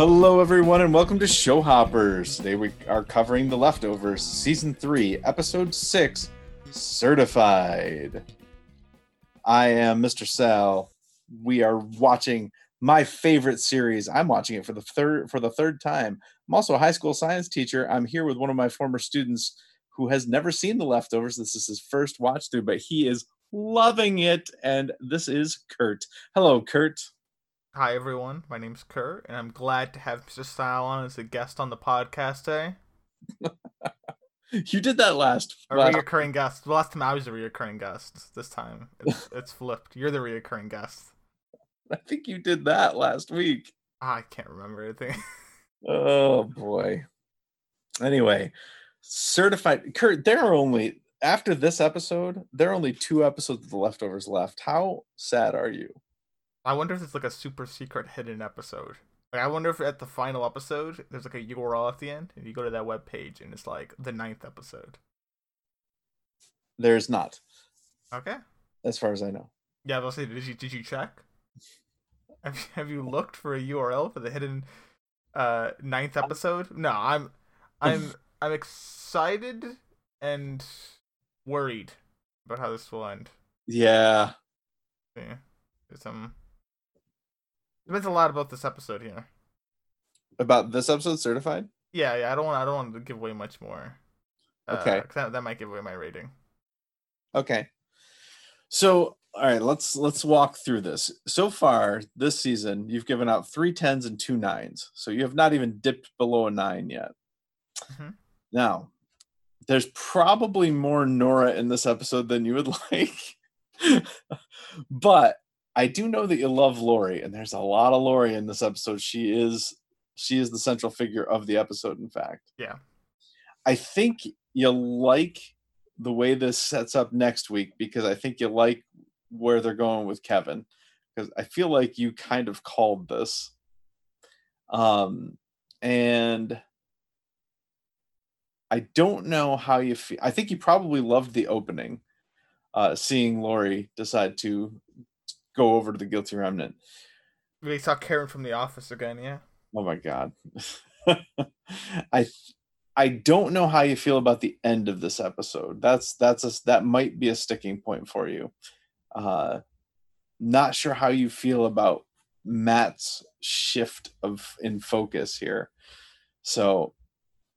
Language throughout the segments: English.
Hello, everyone, and welcome to Show Hoppers. Today we are covering The Leftovers, Season 3, Episode 6, Certified. I am Mr. Sal. We are watching my favorite series. I'm watching it for the third for the third time. I'm also a high school science teacher. I'm here with one of my former students who has never seen The Leftovers. This is his first watch through, but he is loving it. And this is Kurt. Hello, Kurt. Hi everyone, my name's Kurt, and I'm glad to have Mr. Style on as a guest on the podcast today. you did that last. A last reoccurring guest. The last time I was a reoccurring guest. This time it's, it's flipped. You're the reoccurring guest. I think you did that last week. I can't remember anything. oh boy. Anyway, certified Kurt, there are only after this episode, there are only two episodes of the leftovers left. How sad are you? I wonder if it's like a super secret hidden episode. Like I wonder if at the final episode there's like a URL at the end and you go to that web page and it's like the ninth episode. There's not. Okay. As far as I know. Yeah, I'll say did you did you check? Have you, have you looked for a URL for the hidden uh ninth episode? No, I'm I'm I'm excited and worried about how this will end. Yeah. Yeah. It's um Depends a lot about this episode here. About this episode, certified. Yeah, yeah. I don't want. I don't want to give away much more. Uh, okay. That, that might give away my rating. Okay. So, all right, let's let's walk through this. So far this season, you've given out three tens and two nines. So you have not even dipped below a nine yet. Mm-hmm. Now, there's probably more Nora in this episode than you would like. but I do know that you love Laurie, and there's a lot of Laurie in this episode. She is she is the central figure of the episode, in fact. Yeah. I think you like the way this sets up next week because I think you like where they're going with Kevin. Because I feel like you kind of called this. Um and I don't know how you feel. I think you probably loved the opening, uh, seeing Laurie decide to go over to the guilty remnant. We saw Karen from The Office again, yeah. Oh my god. I I don't know how you feel about the end of this episode. That's that's a that might be a sticking point for you. Uh not sure how you feel about Matt's shift of in focus here. So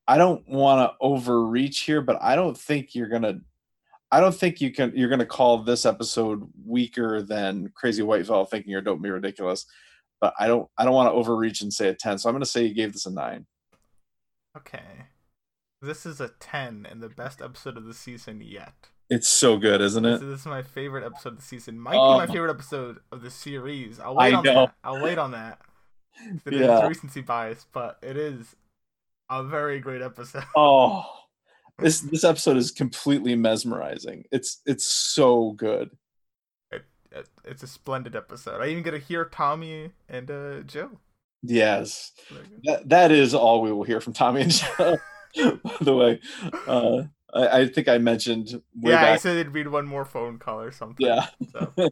I don't want to overreach here, but I don't think you're gonna I don't think you can. You're going to call this episode weaker than Crazy White thinking or Don't Be Ridiculous, but I don't. I don't want to overreach and say a ten. So I'm going to say you gave this a nine. Okay, this is a ten and the best episode of the season yet. It's so good, isn't it? This, this is my favorite episode of the season. Might um, be my favorite episode of the series. I'll wait I on know. that. I'll wait on that. It yeah. is recency bias, but it is a very great episode. Oh this this episode is completely mesmerizing. It's it's so good. It, it, it's a splendid episode. I even get to hear Tommy and uh, Joe. Yes, that that is all we will hear from Tommy and Joe. By the way, uh, I, I, think I mentioned. yeah, back. I said it'd be one more phone call or something. Yeah, so.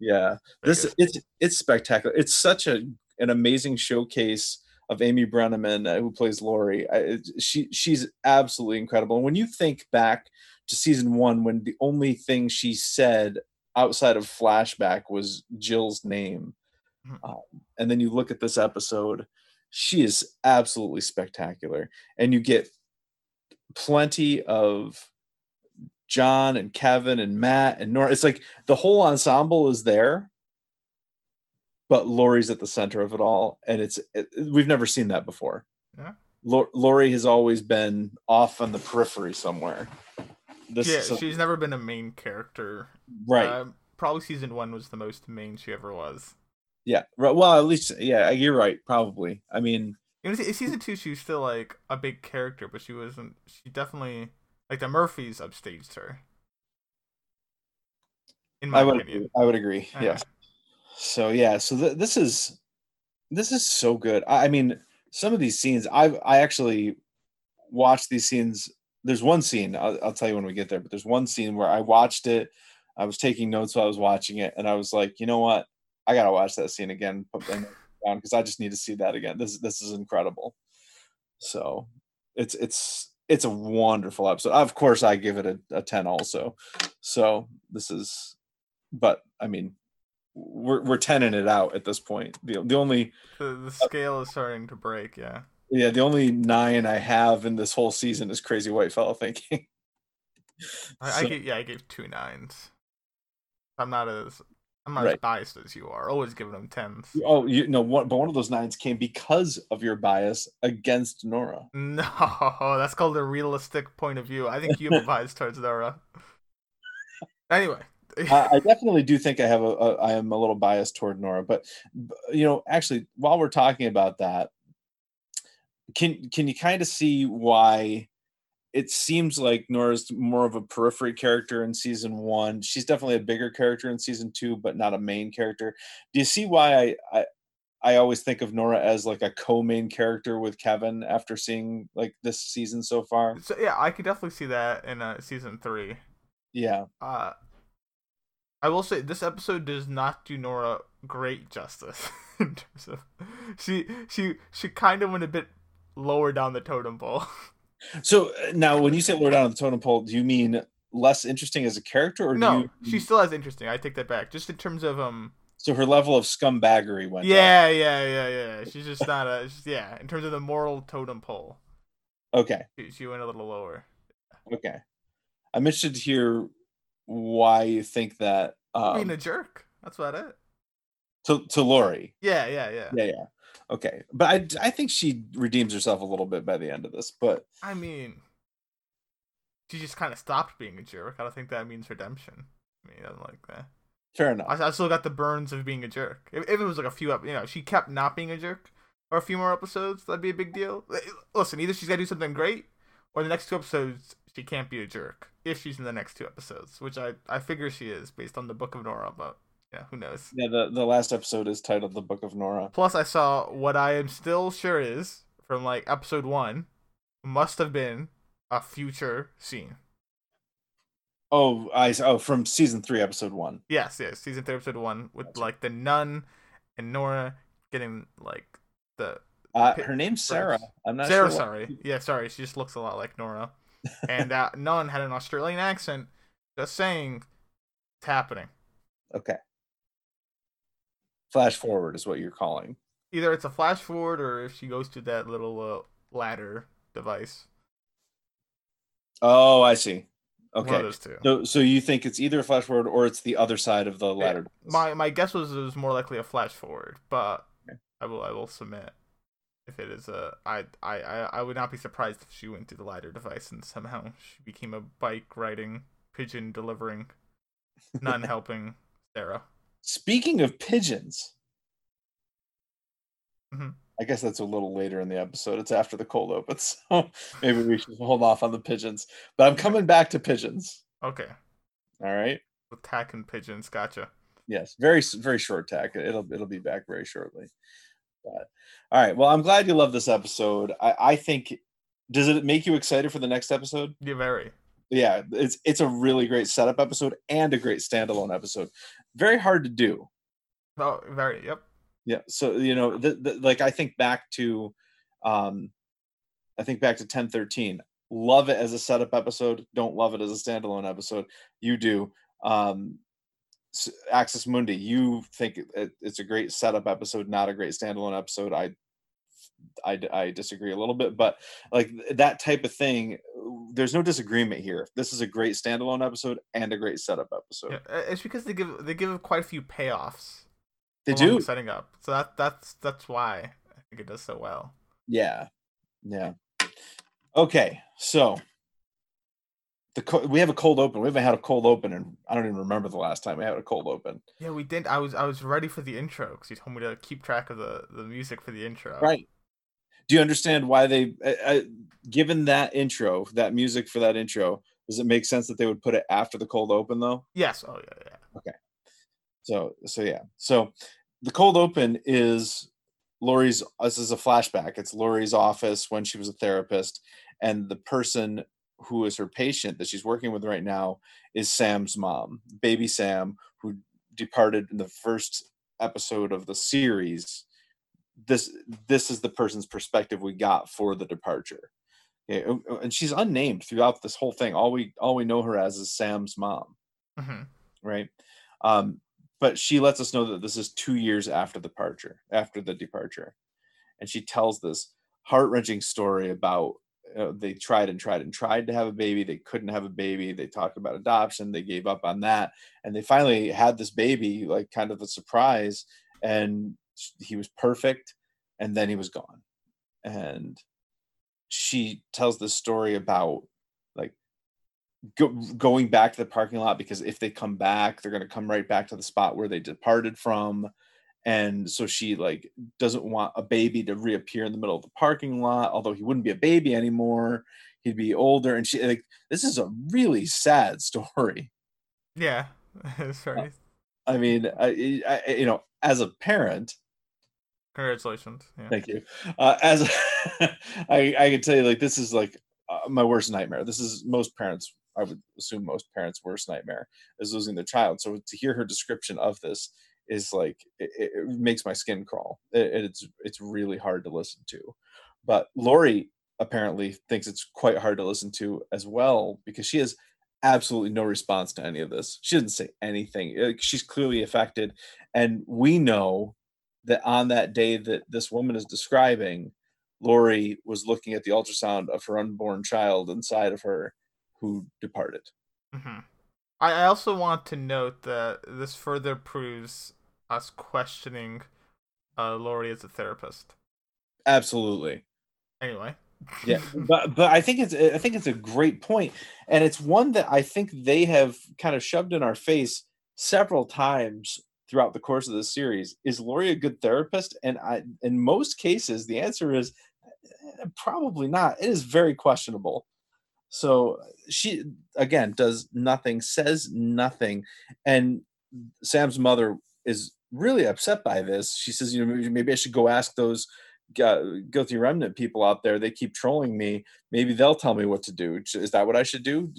yeah. this it's it's spectacular. It's such a an amazing showcase of Amy Brenneman, uh, who plays Laurie. I, she she's absolutely incredible. And when you think back to season one, when the only thing she said outside of flashback was Jill's name, mm-hmm. um, and then you look at this episode, she is absolutely spectacular, and you get plenty of John and Kevin and Matt and Nora. It's like the whole ensemble is there but Laurie's at the center of it all, and it's it, we've never seen that before. Yeah. Laurie has always been off on the periphery somewhere. This yeah, she's never been a main character. Right. Uh, probably season one was the most main she ever was. Yeah. Well, at least yeah, you're right. Probably. I mean, in season two, she was still like a big character, but she wasn't. She definitely like the Murphys upstaged her. In my I would, opinion, I would agree. Uh, yes so yeah so th- this is this is so good I, I mean some of these scenes I've i actually watched these scenes there's one scene I'll, I'll, tell you when we get there but there's one scene where i watched it i was taking notes while i was watching it and i was like you know what i gotta watch that scene again and, down because I just need to see that again. This this is incredible. So it's it's it's a wonderful episode. Of course, I give it a, a ten also. So this is, but I mean, we're we're tening it out at this point. The the only the, the uh, scale is starting to break. Yeah. Yeah, the only nine I have in this whole season is Crazy Whitefella Thinking. I, so, I gave, yeah, I gave two nines. I'm not as I'm not right. as biased as you are. Always giving them tens. Oh, you know what? But one of those nines came because of your bias against Nora. No, that's called a realistic point of view. I think you have a bias towards Nora. Anyway, I, I, definitely do think I have a, a I am a little biased toward Nora, but you know, actually, while we're talking about that, can can you kind of see why? it seems like Nora's more of a periphery character in season one. She's definitely a bigger character in season two, but not a main character. Do you see why I I, I always think of Nora as like a co-main character with Kevin after seeing like this season so far? So yeah, I could definitely see that in uh, season three. Yeah. Uh, I will say this episode does not do Nora great justice in terms of she she she kind of went a bit lower down the totem pole. So uh, now, when you say lower down the totem pole, do you mean less interesting as a character, or no? You... She still has interesting. I take that back. Just in terms of um. So her level of scumbaggery went. Yeah, up. yeah, yeah, yeah. She's just not a. Just, yeah, in terms of the moral totem pole. Okay. She, she went a little lower. Okay, I'm interested to hear why you think that. Um, Being a jerk. That's about it. To to Laurie. Yeah, yeah, yeah. Yeah, yeah. Okay, but I I think she redeems herself a little bit by the end of this. But I mean, she just kind of stopped being a jerk. I don't think that means redemption. I mean, I'm like that. Fair enough. I, I, still got the burns of being a jerk. If, if it was like a few, up, you know, she kept not being a jerk or a few more episodes, that'd be a big deal. Listen, either she's got to do something great, or the next two episodes she can't be a jerk if she's in the next two episodes, which I I figure she is based on the Book of Nora, but yeah, who knows? Yeah, the, the last episode is titled The Book of Nora. Plus, I saw what I am still sure is from like episode one must have been a future scene. Oh, I oh from season three, episode one. Yes, yes, season three, episode one, with gotcha. like the nun and Nora getting like the. Uh, her name's Sarah. I'm not Sarah. Sure sorry, what... yeah, sorry. She just looks a lot like Nora, and uh, nun had an Australian accent. Just saying, it's happening. Okay flash forward is what you're calling. Either it's a flash forward or if she goes to that little uh, ladder device. Oh, I see. Okay. So so you think it's either a flash forward or it's the other side of the ladder. Yeah. My my guess was it was more likely a flash forward, but okay. I will I will submit if it is a I I I would not be surprised if she went through the lighter device and somehow she became a bike riding pigeon delivering nun helping Sarah. Speaking of pigeons, mm-hmm. I guess that's a little later in the episode. It's after the cold open, so maybe we should hold off on the pigeons. But I'm coming back to pigeons. Okay. All right. Attack and pigeons, gotcha. Yes, very very short tack. It'll it'll be back very shortly. All right. Well, I'm glad you love this episode. I I think does it make you excited for the next episode? Yeah, very yeah, it's it's a really great setup episode and a great standalone episode. Very hard to do. Oh, very. Yep. Yeah. So you know, the, the, like I think back to, um, I think back to ten thirteen. Love it as a setup episode. Don't love it as a standalone episode. You do. Um, Axis Mundi, you think it, it's a great setup episode, not a great standalone episode. I I, I disagree a little bit, but like that type of thing, there's no disagreement here. This is a great standalone episode and a great setup episode. Yeah, uh, it's because they give they give quite a few payoffs. They do setting up, so that that's that's why I think it does so well. Yeah, yeah. Okay, so the we have a cold open. We haven't had a cold open, and I don't even remember the last time we had a cold open. Yeah, we didn't. I was I was ready for the intro because you told me to keep track of the the music for the intro. Right do you understand why they uh, uh, given that intro that music for that intro does it make sense that they would put it after the cold open though yes oh yeah yeah okay so so yeah so the cold open is Laurie's this is a flashback it's Laurie's office when she was a therapist and the person who is her patient that she's working with right now is Sam's mom baby Sam who departed in the first episode of the series this this is the person's perspective we got for the departure. Okay, and she's unnamed throughout this whole thing. All we all we know her as is Sam's mom, Mhm. right? Um, but she lets us know that this is two years after the departure, after the departure, and she tells this heart wrenching story about uh, they tried and tried and tried to have a baby. They couldn't have a baby. They talked about adoption. They gave up on that, and they finally had this baby, like kind of a surprise. And he was perfect, and then he was gone. And she tells this story about like go, going back to the parking lot because if they come back, they're going to come right back to the spot where they departed from and so she like doesn't want a baby to reappear in the middle of the parking lot although he wouldn't be a baby anymore he'd be older and she like this is a really sad story Yeah. Sorry. i mean I, I you know as a parent Congratulations. Yeah. thank you uh, as I, I can tell you like this is like uh, my worst nightmare this is most parents i would assume most parents worst nightmare is losing their child so to hear her description of this is like it, it makes my skin crawl. It, it's it's really hard to listen to. But Laurie apparently thinks it's quite hard to listen to as well because she has absolutely no response to any of this. She doesn't say anything. She's clearly affected, and we know that on that day that this woman is describing, Laurie was looking at the ultrasound of her unborn child inside of her, who departed. Mm-hmm. I also want to note that this further proves us questioning uh, Laurie as a therapist. Absolutely. Anyway. yeah, but but I think it's I think it's a great point, and it's one that I think they have kind of shoved in our face several times throughout the course of the series. Is Laurie a good therapist? And I, in most cases, the answer is eh, probably not. It is very questionable. So she again does nothing, says nothing, and Sam's mother is really upset by this. She says, you know, maybe I should go ask those uh, guilty remnant people out there. They keep trolling me. Maybe they'll tell me what to do. Is that what I should do?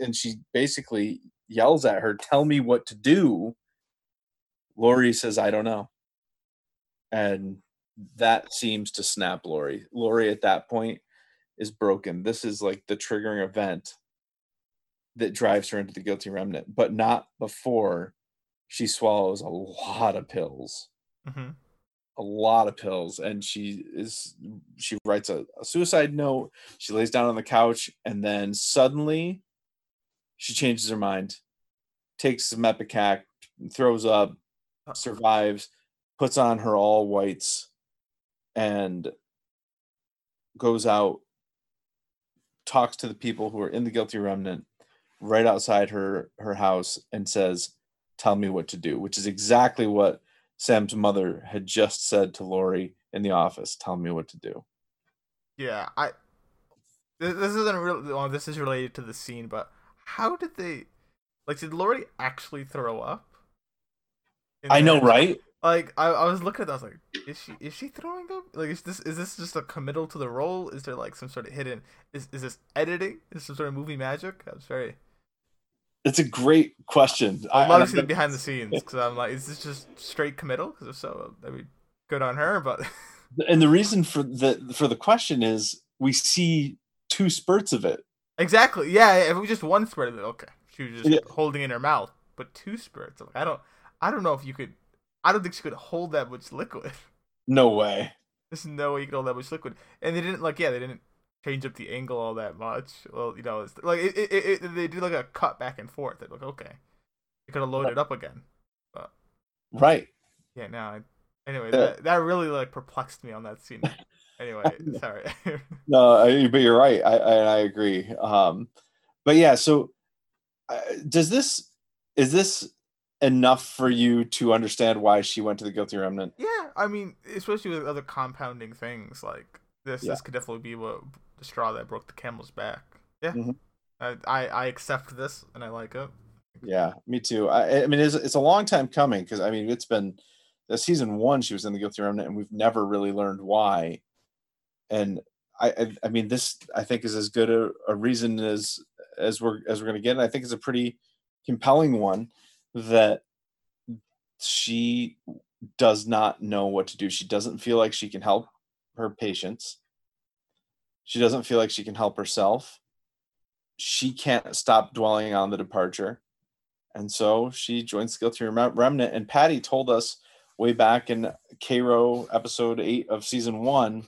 And she basically yells at her, "Tell me what to do." Laurie says, "I don't know," and that seems to snap Laurie. Laurie at that point is broken. This is like the triggering event that drives her into the guilty remnant, but not before she swallows a lot of pills. Mm-hmm. A lot of pills, and she is she writes a, a suicide note. She lays down on the couch, and then suddenly she changes her mind, takes some Ipecac, throws up, survives, puts on her all whites, and goes out talks to the people who are in the guilty remnant right outside her her house and says, "Tell me what to do," which is exactly what Sam's mother had just said to Laurie in the office. Tell me what to do. Yeah, I. This isn't really. Well, this is related to the scene, but how did they? Like, did Laurie actually throw up? I know, right? like I, I was looking at that, I was like, is she is she throwing up? Like is this is this just a committal to the role? Is there like some sort of hidden is is this editing? Is this some sort of movie magic? I was very It's a great question. I love to see the behind the scenes because I'm like, is this just straight committal? Because if so, I mean, good on her. But and the reason for the for the question is we see two spurts of it. Exactly. Yeah. If it was just one spurt, okay, she was just yeah. holding in her mouth. But two spurts, I don't, I don't know if you could I don't think she could hold that much liquid. No way. There's no way you could hold that much liquid. And they didn't like, yeah, they didn't change up the angle all that much. Well, you know, it's like it, it, it, they do like a cut back and forth. They're like, okay, you could have loaded up again. But right. Yeah. Now, anyway, that that really like perplexed me on that scene. anyway, sorry. no, but you're right. I, I I agree. Um, but yeah. So, uh, does this is this enough for you to understand why she went to the guilty remnant. Yeah, I mean, especially with other compounding things like this. Yeah. This could definitely be what the straw that broke the camel's back. Yeah, mm-hmm. I, I, I accept this and I like it. Yeah, me too. I, I mean, it's it's a long time coming because I mean, it's been the season one she was in the guilty remnant and we've never really learned why. And I, I, I mean, this I think is as good a, a reason as as we're as we're going to get. And I think it's a pretty compelling one that she does not know what to do. She doesn't feel like she can help her patients. She doesn't feel like she can help herself. She can't stop dwelling on the departure. And so she joins the Guilty Remnant. And Patty told us way back in Cairo episode eight of season one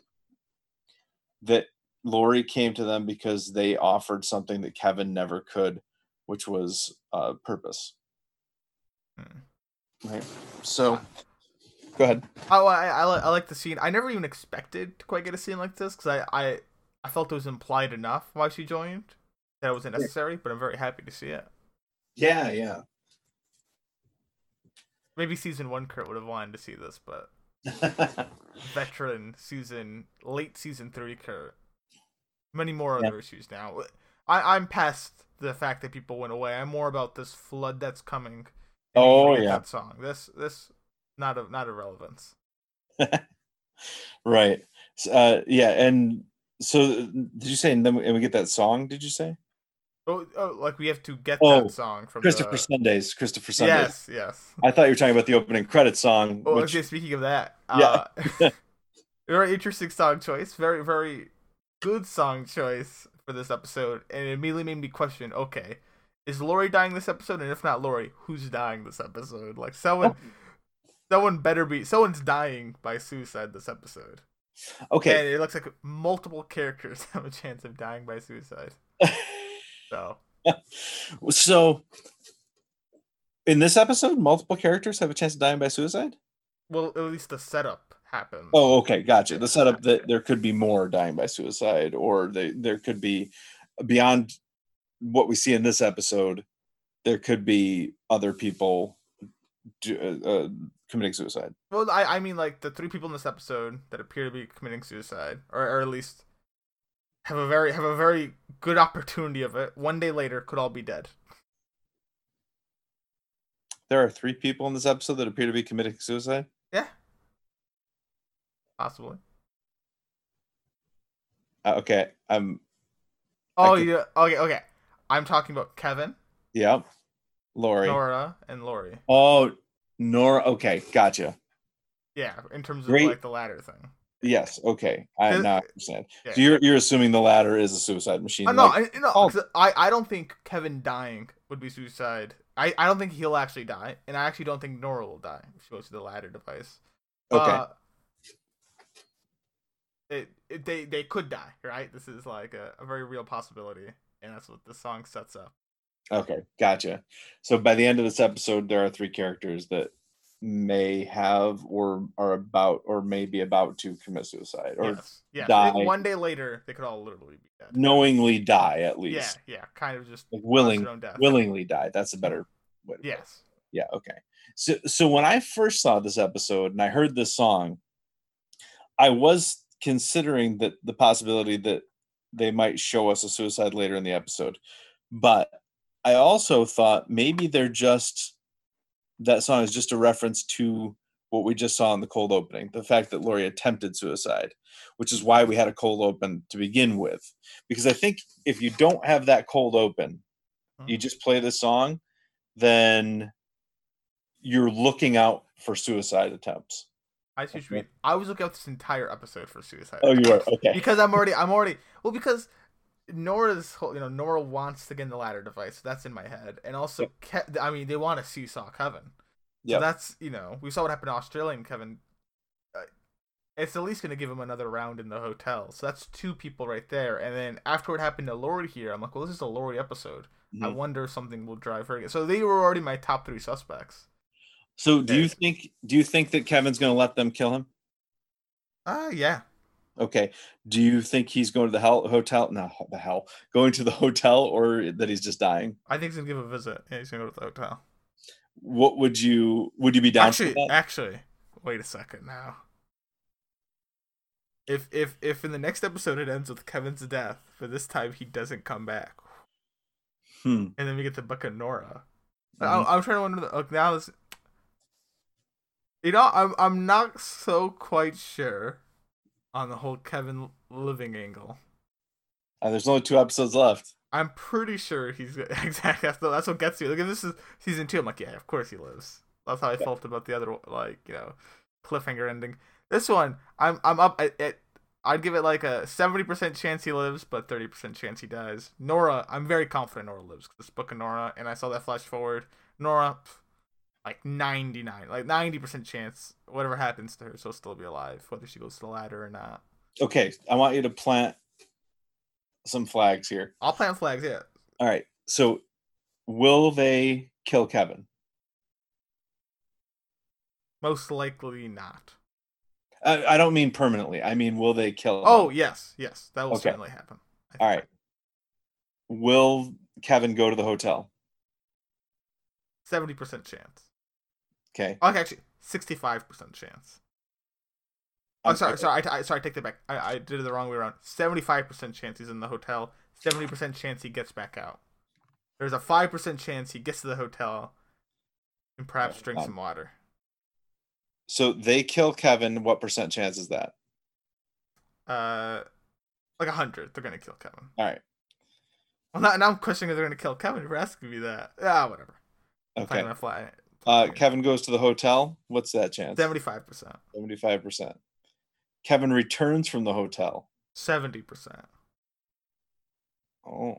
that Laurie came to them because they offered something that Kevin never could, which was uh, purpose. Hmm. Right. So, go ahead. Oh, I, I, I like the scene. I never even expected to quite get a scene like this because I, I I felt it was implied enough why she joined that it wasn't necessary. But I'm very happy to see it. Yeah, yeah. Maybe season one Kurt would have wanted to see this, but veteran season late season three Kurt. Many more other issues now. I, I'm past the fact that people went away. I'm more about this flood that's coming. Oh yeah, that song. This this not a not irrelevance. right. Uh, yeah, and so did you say? And then we, and we get that song. Did you say? Oh, oh, like we have to get oh, that song from Christopher the... Sundays. Christopher Sundays. Yes, yes. I thought you were talking about the opening credit song. Oh, which... okay. Speaking of that, yeah, uh, very interesting song choice. Very, very good song choice for this episode, and it immediately made me question: Okay, is Laurie dying this episode? And if not Laurie, who's dying this episode? Like someone, oh. someone better be. Someone's dying by suicide this episode. Okay, and it looks like multiple characters have a chance of dying by suicide. So, so in this episode, multiple characters have a chance of dying by suicide. Well, at least the setup happens. Oh, okay, gotcha. The setup that there could be more dying by suicide, or they, there could be beyond what we see in this episode. There could be other people do, uh, uh, committing suicide. Well, I, I mean, like the three people in this episode that appear to be committing suicide, or, or at least have a very have a very good opportunity of it. One day later, could all be dead. There are three people in this episode that appear to be committing suicide. Yeah, possibly. Uh, okay, I'm. Oh could... yeah. Okay. Okay. I'm talking about Kevin. Yep. Laurie. Nora and Laurie. Oh, Nora. Okay, gotcha. Yeah, in terms of Great. like the ladder thing. Yes. Okay. I now understand. Yeah. So you're you're assuming the ladder is a suicide machine. Uh, no, like, I, no. Oh. I I don't think Kevin dying would be suicide. I, I don't think he'll actually die, and I actually don't think Nora will die if she goes to the ladder device. Okay. Uh, it, it they they could die, right? This is like a, a very real possibility, and that's what the song sets up. Okay, gotcha. So by the end of this episode, there are three characters that may have or are about or may be about to commit suicide or yes, yes. die. One day later, they could all literally be dead. Knowingly die, at least. Yeah, yeah, kind of just like willing, willingly die. That's a better way. yes. Yeah. Okay. So, so when I first saw this episode and I heard this song, I was considering that the possibility that they might show us a suicide later in the episode, but I also thought maybe they're just that song is just a reference to what we just saw in the cold opening the fact that Laurie attempted suicide, which is why we had a cold open to begin with. Because I think if you don't have that cold open, you mm-hmm. just play the song, then you're looking out for suicide attempts. I see what you mean. I was looking out this entire episode for suicide. Oh, you are okay. because I'm already, I'm already well because Nora's whole, you know, Nora wants to get in the ladder device. that's in my head, and also, Ke- I mean, they want to seesaw Kevin. Yeah, so that's you know, we saw what happened to Australian Kevin. Uh, it's at least going to give him another round in the hotel. So that's two people right there. And then after what happened to Laurie here, I'm like, well, this is a Laurie episode. Mm-hmm. I wonder if something will drive her. Again. So they were already my top three suspects. So do you think do you think that Kevin's going to let them kill him? Uh yeah. Okay. Do you think he's going to the hell hotel? No, the hell. Going to the hotel or that he's just dying? I think he's gonna give a visit. Yeah, he's gonna go to the hotel. What would you would you be down actually, Actually, wait a second now. If if if in the next episode it ends with Kevin's death, but this time he doesn't come back. Hmm. And then we get the book of Nora. Mm-hmm. I'm, I'm trying to wonder. Look, now this. You know, I'm I'm not so quite sure on the whole Kevin living angle. And there's only two episodes left. I'm pretty sure he's exactly that's what gets you. Look, if this is season two, I'm like, yeah, of course he lives. That's how I felt about the other like you know cliffhanger ending. This one, I'm I'm up at. at I'd give it like a seventy percent chance he lives, but thirty percent chance he dies. Nora, I'm very confident Nora lives. This book of Nora, and I saw that flash forward. Nora, like ninety nine, like ninety percent chance. Whatever happens to her, she'll still be alive, whether she goes to the ladder or not. Okay, I want you to plant some flags here. I'll plant flags. Yeah. All right. So, will they kill Kevin? Most likely not. I, I don't mean permanently. I mean, will they kill? Him? Oh yes, yes, that will Okay. certainly happen. All right. Will Kevin go to the hotel? Seventy percent chance. Okay. Okay, actually, sixty-five percent chance. Oh, Um, sorry, sorry, I, I, sorry, I take that back. I, I did it the wrong way around. Seventy-five percent chance he's in the hotel. Seventy percent chance he gets back out. There's a five percent chance he gets to the hotel, and perhaps drinks Um, some water. So they kill Kevin. What percent chance is that? Uh, like a hundred. They're gonna kill Kevin. All right. Well, now, now I'm questioning if they're gonna kill Kevin. You're asking me that. Ah, whatever. Okay. Fly, fly. Uh, Kevin goes to the hotel. What's that chance? Seventy-five percent. Seventy-five percent. Kevin returns from the hotel. Seventy percent. Oh.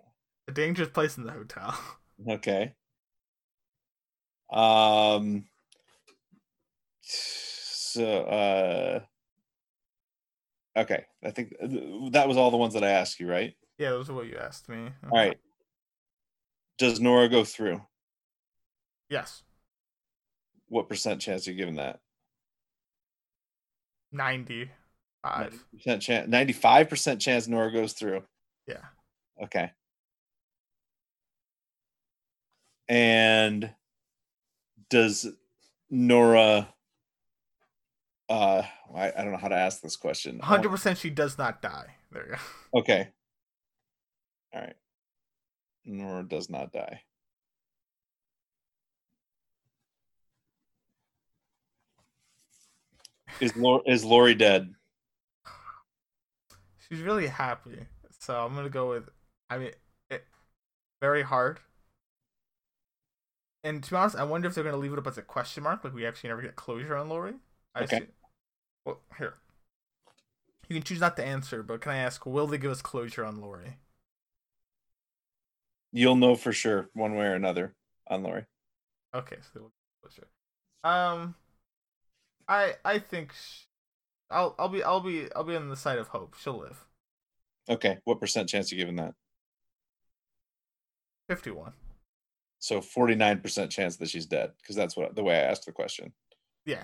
A dangerous place in the hotel. Okay. Um. So, uh. Okay, I think th- that was all the ones that I asked you, right? yeah, those are what you asked me. All right. Does Nora go through? Yes. What percent chance are you giving that? Ninety-five. Percent chance, ninety-five percent chance Nora goes through. Yeah. Okay. And does Nora? Uh, I, I don't know how to ask this question. 100% she does not die. There you go. Okay. All right. Nora does not die. Is Laurie, is Laurie dead? She's really happy, so I'm gonna go with. I mean, it, very hard. And to be honest, I wonder if they're gonna leave it up as a question mark, like we actually never get closure on Laurie. I Okay. see- Well, here. You can choose not to answer, but can I ask, will they give us closure on Laurie? You'll know for sure one way or another on Laurie. Okay, so they will give closure. Um, I I think sh- I'll I'll be I'll be I'll be on the side of hope. She'll live. Okay. What percent chance you giving that? Fifty-one. So 49% chance that she's dead because that's what the way I asked the question. Yeah.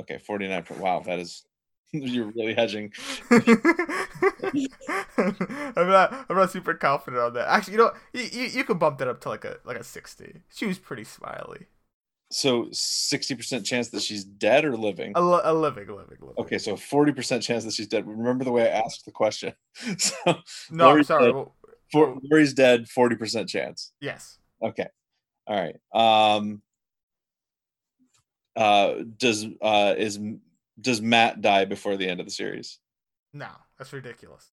Okay, 49. per- Wow, that is you're really hedging. I'm not. I'm not super confident on that. Actually, you know, you, you you could bump that up to like a like a sixty. She was pretty smiley. So 60% chance that she's dead or living? A, li- a living, living, living. Okay, so 40% chance that she's dead. Remember the way I asked the question. So No, I'm sorry. dead. Well, for, Laurie's dead, 40% chance. yes. Okay. All right. Um uh does uh is does Matt die before the end of the series? No, that's ridiculous.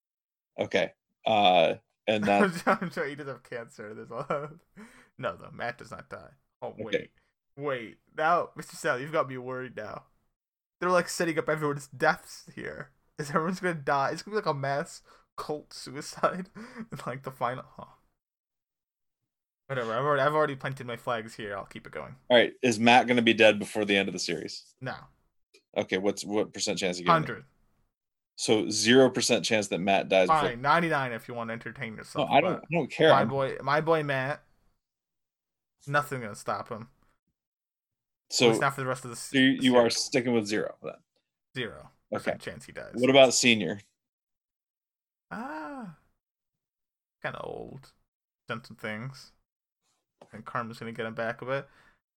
Okay. Uh and that I'm sure- I'm sure he does have cancer. There's a lot of... No, though. Matt does not die. Oh wait, Okay. Wait. Now, Mr. Sally, you've got me worried now. They're like setting up everyone's deaths here. Is everyone's gonna die? It's gonna be like a mass cult suicide in like the final. Huh. Whatever. I've already, I've already planted my flags here. I'll keep it going. All right, is Matt going to be dead before the end of the series? No, Okay, what's what percent chance you it? hundred. So 0% chance that Matt dies before Fine, ninety nine if you want to entertain yourself. No. I don't I don't care. My boy, my boy Matt. Nothing gonna stop him. So least not for the rest of the. so you, you are sticking with 0 then. zero Okay. percent chance he dies. What about senior? Ah, kind of old. Done some things. And Karma's gonna get him back a bit.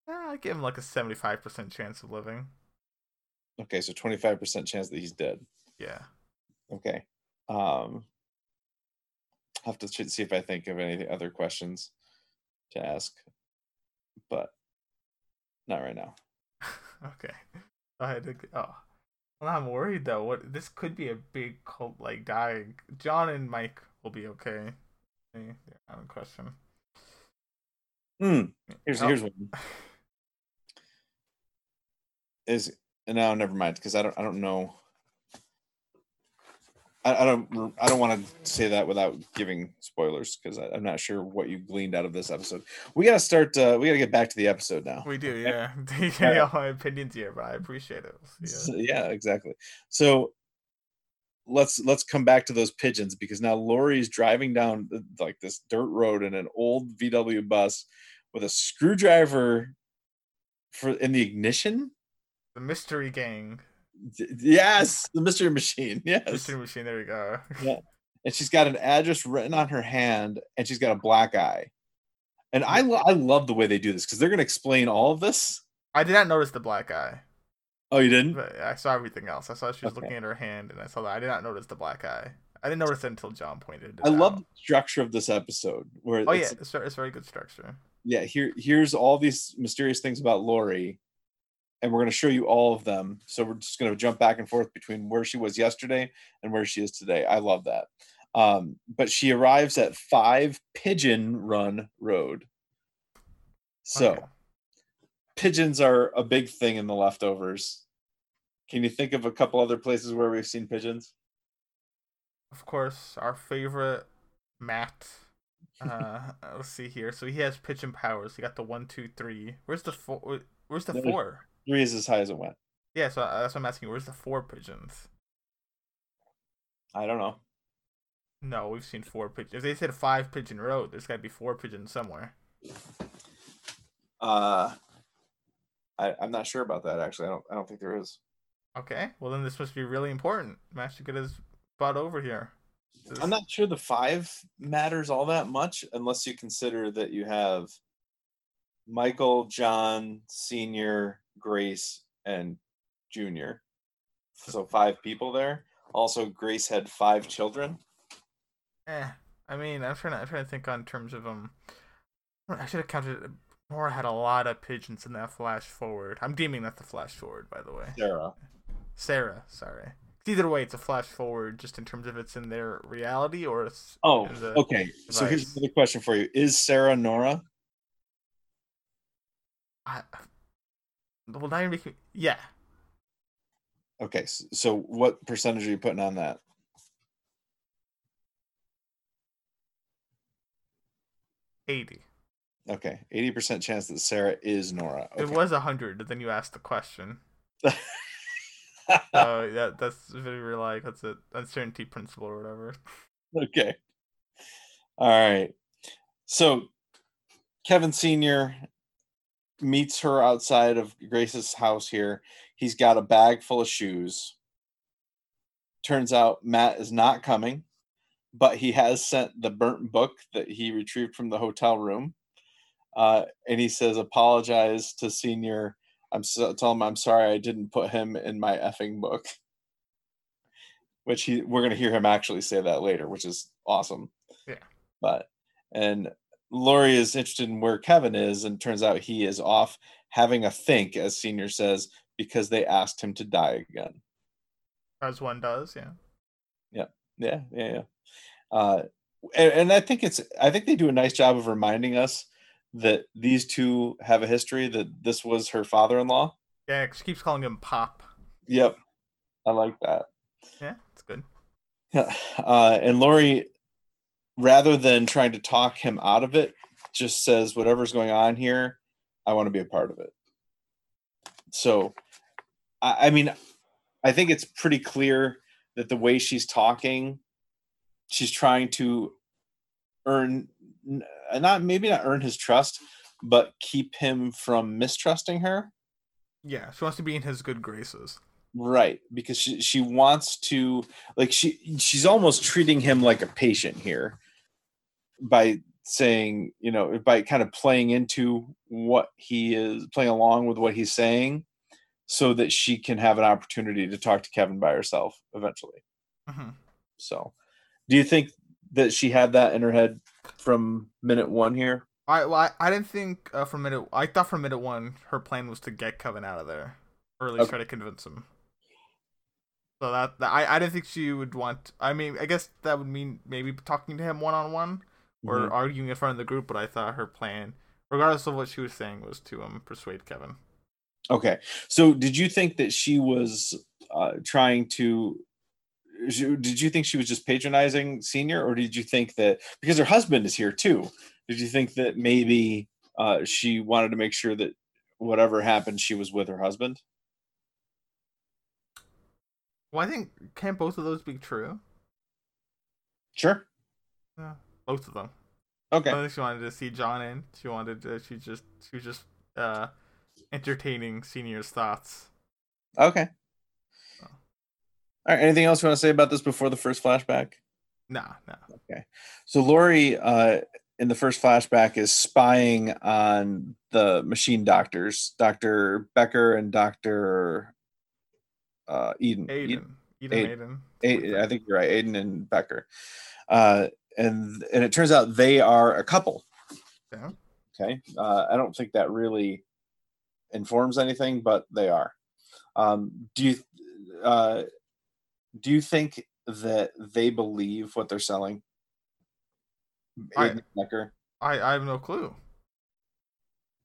Ah, I give him like a seventy-five percent chance of living. Okay, so 25% chance that he's dead. Yeah. Okay. Um I'll have to see if I think of any other questions to ask. But not right now. okay. I had to. Oh, well, I'm worried though. What this could be a big cult like dying. John and Mike will be okay. They're not in question. Hmm. Here's Oh. here's one. is now never mind because I don't I don't know. I, I don't I don't want to say that without giving spoilers because I'm not sure what you gleaned out of this episode. We gotta start. Uh, we gotta get back to the episode now. We do, yeah. you can all my opinions here, but I appreciate it. Yeah. So, yeah, exactly. So let's let's come back to those pigeons because now Laurie's driving down like this dirt road in an old VW bus with a screwdriver for in the ignition. The mystery gang. Yes, the mystery machine. Yes, mystery machine. There we go. yeah, and she's got an address written on her hand, and she's got a black eye. And I lo- I love the way they do this because they're going to explain all of this. I did not notice the black eye. Oh, you didn't? But I saw everything else. I saw she was okay. looking at her hand, and I saw that. I did not notice the black eye. I didn't notice it until John pointed it I out. love the structure of this episode. Where oh it's, yeah, it's, it's very good structure. Yeah, here here's all these mysterious things about Laurie, and we're going to show you all of them. So we're just going to jump back and forth between where she was yesterday and where she is today. I love that. Um, but she arrives at Five Pigeon Run Road. So, okay. pigeons are a big thing in the leftovers. Can you think of a couple other places where we've seen pigeons? Of course, our favorite Matt. Uh, let's see here. So he has pigeon powers. He got the one, two, three. Where's the four? Where's the four? Three is as high as it went. Yeah, so uh, that's what I'm asking. Where's the four pigeons? I don't know. No, we've seen four pigeons. If they said five pigeon road, there's got to be four pigeons somewhere. Uh, I I'm not sure about that. Actually, I don't I don't think there is. Okay, well then this must be really important. Should get his butt over here. This... I'm not sure the five matters all that much unless you consider that you have Michael, John, Senior, Grace, and Junior. So five people there. Also, Grace had five children. Eh, I mean, I'm trying to I'm trying to think on terms of um. I should have counted. Nora had a lot of pigeons in that flash forward. I'm deeming that the flash forward, by the way. Sarah. Sarah, sorry. Either way, it's a flash forward, just in terms of it's in their reality or it's. Oh, okay. Device. So here's another question for you: Is Sarah Nora? I, well, now you're making yeah. Okay, so what percentage are you putting on that? Eighty. Okay, eighty percent chance that Sarah is Nora. Okay. It was hundred, then you asked the question. so that that's very like that's an uncertainty principle or whatever. Okay. All right. So Kevin Senior meets her outside of Grace's house here. He's got a bag full of shoes. Turns out Matt is not coming, but he has sent the burnt book that he retrieved from the hotel room. Uh, and he says, apologize to senior. I'm so, tell him I'm sorry I didn't put him in my effing book. Which he we're gonna hear him actually say that later, which is awesome. Yeah. But and Laurie is interested in where Kevin is, and turns out he is off having a think, as Senior says, because they asked him to die again. As one does, yeah. Yeah, yeah, yeah, yeah. Uh, and, and I think it's I think they do a nice job of reminding us that these two have a history. That this was her father-in-law. Yeah, she keeps calling him Pop. Yep, I like that. Yeah, it's good. Yeah, uh, and Laurie rather than trying to talk him out of it, just says, whatever's going on here, I want to be a part of it. So, I, I mean, I think it's pretty clear that the way she's talking, she's trying to earn, uh, not maybe not earn his trust, but keep him from mistrusting her. Yeah, she wants to be in his good graces right because she she wants to like she she's almost treating him like a patient here by saying, you know, by kind of playing into what he is playing along with what he's saying so that she can have an opportunity to talk to Kevin by herself eventually. Mm-hmm. So, do you think that she had that in her head from minute one here? I well, I, I didn't think uh, from minute. I thought from minute one her plan was to get Kevin out of there, or at least okay. try to convince him. So that, that I I didn't think she would want. I mean, I guess that would mean maybe talking to him one on one or mm-hmm. arguing in front of the group, but I thought her plan, regardless of what she was saying, was to um persuade Kevin. Okay. So did you think that she was uh, trying to did you think she was just patronizing senior or did you think that because her husband is here too did you think that maybe uh, she wanted to make sure that whatever happened she was with her husband well i think can't both of those be true sure yeah both of them okay i think she wanted to see john in she wanted to she just she was just uh entertaining senior's thoughts okay all right. Anything else you want to say about this before the first flashback? No, no. Okay. So Laurie, uh, in the first flashback, is spying on the machine doctors, Doctor Becker and Doctor uh, Eden. Aiden. Eden. Eden. Aiden. Aiden. I think you're right. Aiden and Becker. Uh, and and it turns out they are a couple. Yeah. Okay. Uh, I don't think that really informs anything, but they are. Um, do you? Uh, do you think that they believe what they're selling? I, I, I have no clue.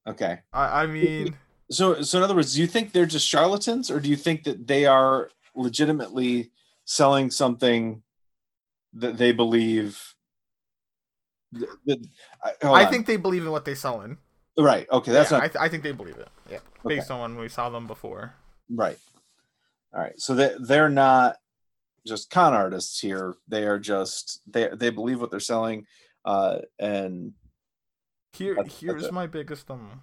Okay. I, I mean so so in other words, do you think they're just charlatans or do you think that they are legitimately selling something that they believe that, that, I, I think they believe in what they sell in. Right. Okay. That's yeah, not. I, th- I think they believe it. Yeah. Based okay. on when we saw them before. Right. All right. So they they're not just con artists here. They are just they they believe what they're selling, uh, and here that's, here's that's my biggest um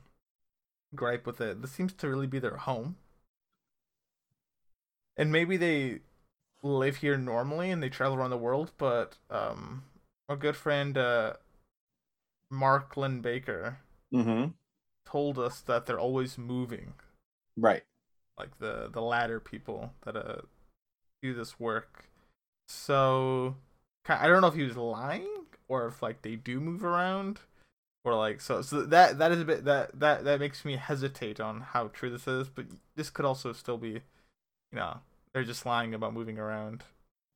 gripe with it. This seems to really be their home, and maybe they live here normally and they travel around the world. But um, our good friend uh, Mark Linn-Baker mm-hmm. told us that they're always moving. Right. Like the the ladder people that uh do this work. So I don't know if he was lying or if like they do move around or like so so that that is a bit that that that makes me hesitate on how true this is but this could also still be you know they're just lying about moving around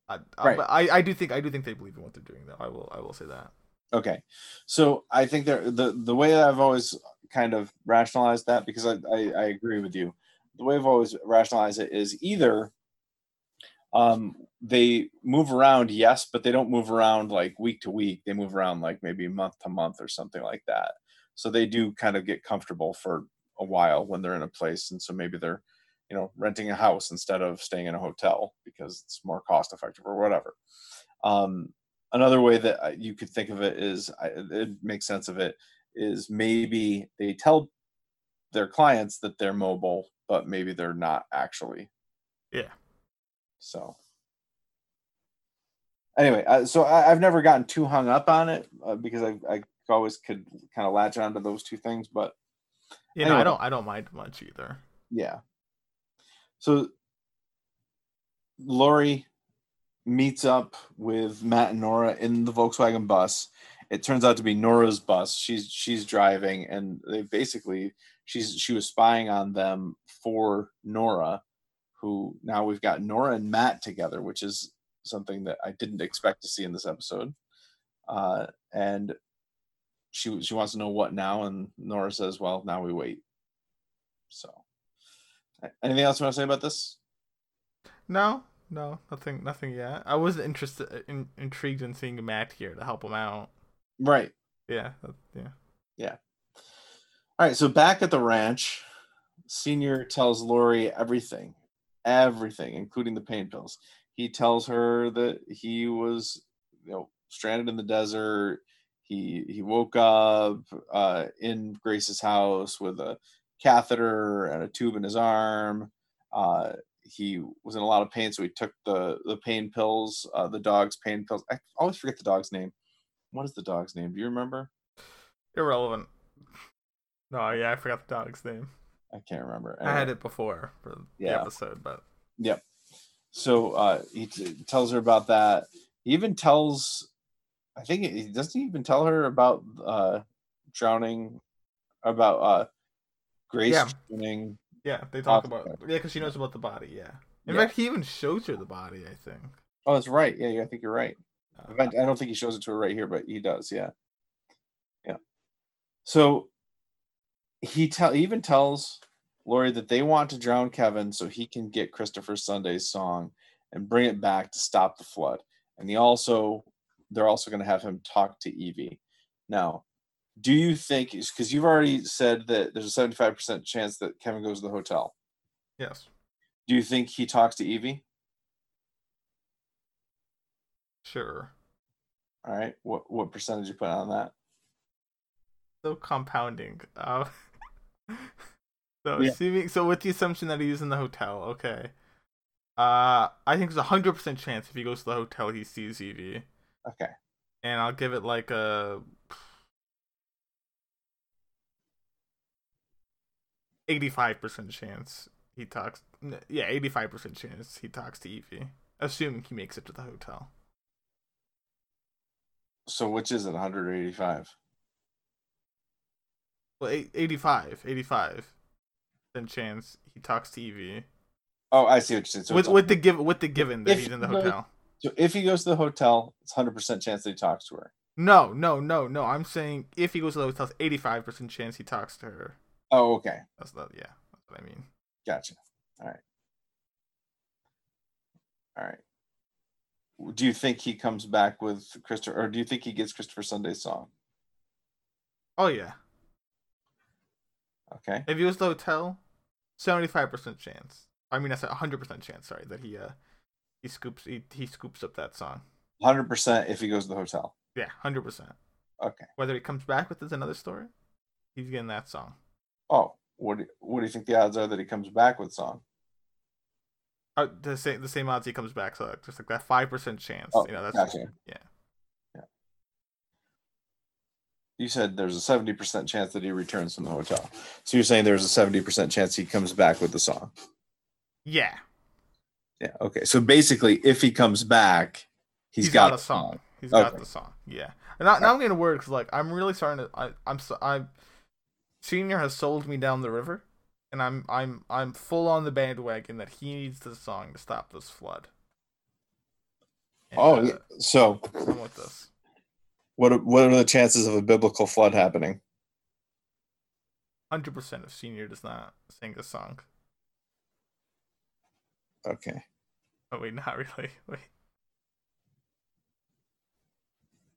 I, right. I, I, do think I do think they believe in what they're doing though I will I will say that okay so I think they're the the way I've always kind of rationalized that because I, I I agree with you the way I've always rationalized it is either um, they move around, yes, but they don't move around like week to week. They move around like maybe month to month or something like that. So they do kind of get comfortable for a while when they're in a place, and so maybe they're, you know, renting a house instead of staying in a hotel because it's more cost effective or whatever. Um, another way that you could think of it is, it makes sense of it, is maybe they tell their clients that they're mobile, but maybe they're not actually. Yeah. So anyway, uh, so I, have never gotten too hung up on it uh, because I, I always could kind of latch onto those two things, but yeah, anyway. no, I don't I don't mind much either. Yeah. So Laurie meets up with Matt and Nora in the Volkswagen bus. It turns out to be Nora's bus. She's she's driving, and they basically she's she was spying on them for Nora who now we've got Nora and Matt together, which is something that I didn't expect to see in this episode. Uh, and she she wants to know what now, and Nora says, "Well, now we wait." So, anything else you want to say about this? No, no, nothing, nothing yet. I was interested, in, intrigued in seeing Matt here to help him out. Right. Yeah. Yeah. Yeah. All right. So back at the ranch, Senior tells Laurie everything everything, including the pain pills. He tells her that he was, you know, stranded in the desert. He he woke up uh, in Grace's house with a catheter and a tube in his arm. Uh, he was in a lot of pain, so he took the the pain pills, uh, the dog's pain pills. I always forget the dog's name. What is the dog's name? Do you remember? Irrelevant. No, yeah, I forgot the dog's name. I can't remember. Anyway. I had it before for yeah. the episode, but yep. So uh, he t- tells her about that. He even tells, I think he doesn't even tell her about uh, drowning, about uh, Grace yeah. Yeah, they talk about yeah, because she knows about the body. Yeah, in yeah. fact, he even shows her the body. I think. Oh, that's right. Yeah, yeah I think you're right. Uh, I don't think he shows it to her right here, but he does. Yeah. Yeah. So he tell he even tells Laurie, that they want to drown Kevin so he can get Christopher Sunday's song and bring it back to stop the flood. And he also, they're also going to have him talk to Evie. Now, do you think, because you've already said that there's a 75% chance that Kevin goes to the hotel. Yes. Do you think he talks to Evie? Sure. All right. What what percentage you put on that? So compounding. Uh, so Yeah. assuming so with the assumption that he's in the hotel, okay. Uh I think there's a hundred percent chance if he goes to the hotel he sees Evie. Okay. And I'll give it like a eighty-five percent chance he talks. Yeah, eighty-five percent chance he talks to Evie, assuming he makes it to the hotel. So which is it, 185? Well, eight- 85, 85 Then chance he talks to Evie Oh, I see what you're saying. So, with with the give with the given that If he's in the hotel. so if he goes to the hotel, it's 100% chance that he talks to her. No, no, no, no. I'm saying if he goes to the hotel, it's 85 percent chance he talks to her. Oh, okay. That's the yeah. That's what I mean. Gotcha. All right. All right. Do you think he comes back with Christopher, or do you think he gets Christopher Sunday's song? Oh yeah. Okay. If he was to the hotel, 75 percent chance. I mean, that's a 100 percent chance. Sorry, that he uh he scoops he, he scoops up that song. 100% if he goes to the hotel. Yeah, 100 percent. Okay. Whether he comes back with is another story. He's getting that song. Oh, what do, what do you think the odds are that he comes back with song? Uh, the same the same odds he comes back. So just like that five percent chance. Oh, you know, that's gotcha. yeah. You said there's a 70% chance that he returns from the hotel. So you're saying there's a 70% chance he comes back with the song. Yeah, Yeah. Okay. So basically, if he comes back, he's he's got, got, a song. He's got the song. Yeah. And now, now I'm getting worried because like I'm really starting to. I, I'm so I'm. Senior has sold me down the river, and I'm I'm I'm full on the bandwagon that he needs the song to stop this flood. And, Oh, uh, so I'm with this. what are, what are the chances of a biblical flood happening? Hundred percent if Senior does not sing this song. Okay. Oh wait, not really. Wait.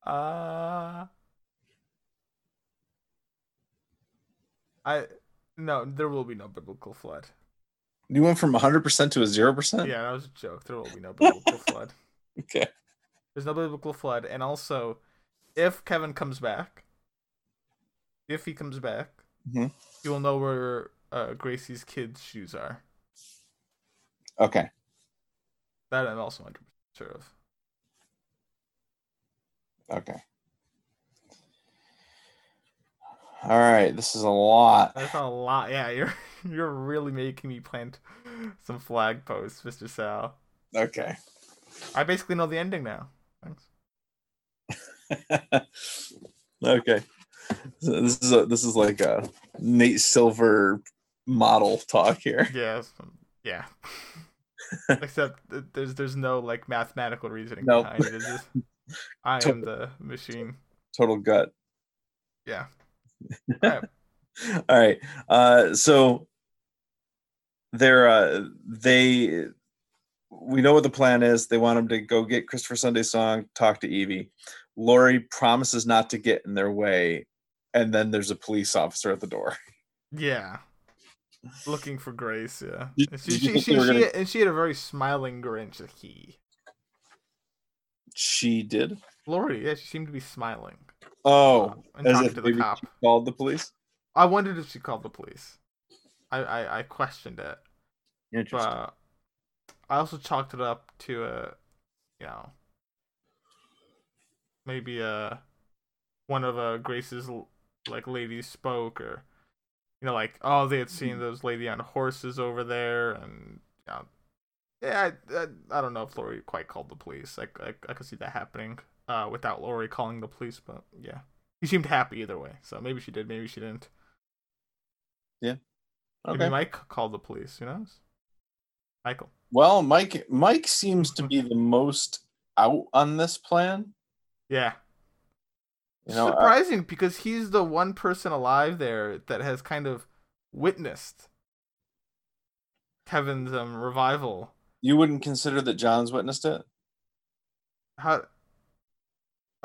Uh I no, there will be no biblical flood. You went from 100% to a 0%? Yeah, that was a joke. There will be no biblical flood. Okay. There's no biblical flood, and also, if Kevin comes back, if he comes back, Mhm. he will know where uh, Gracie's kids' shoes are. Okay. That I'm also 100% sure of. Okay. All right. This is a lot. That's a lot. Yeah, you're you're really making me plant some flag posts, Mr. Sal. Okay. I basically know the ending now. Thanks. okay. So this is a, this is like a Nate Silver model talk here. Um, yeah, yeah. Except there's there's no like mathematical reasoning Nope. behind it. It's just I am the machine. Total gut. Yeah. Alright. Uh, so they're uh, they we know what the plan is. They want him to go get Christopher Sunday's song, talk to Evie. Laurie promises not to get in their way, and then there's a police officer at the door. Yeah. Looking for Grace, yeah. And she, she, she, were she, gonna- and she had a very smiling Grinch that he. She did. Laurie, yeah, she seemed to be smiling. Oh, uh, and as if maybe cop. she called the police. I wondered if she called the police. I, I, I questioned it. Interesting. But I also chalked it up to a, you know, maybe a one of uh, Grace's like ladies spoke, or you know, like oh they had seen those lady on horses over there, and you know, yeah, I, I, I don't know if Laurie quite called the police. I, I, I could see that happening uh, without Laurie calling the police, but yeah, he seemed happy either way. So maybe she did, maybe she didn't. Yeah. Maybe okay. Mike called the police. Who knows? Michael. Well, Mike Mike seems to be the most out on this plan. Yeah. You know, I- surprising because he's the one person alive there that has kind of witnessed Kevin's um revival. You wouldn't consider that John's witnessed it? How?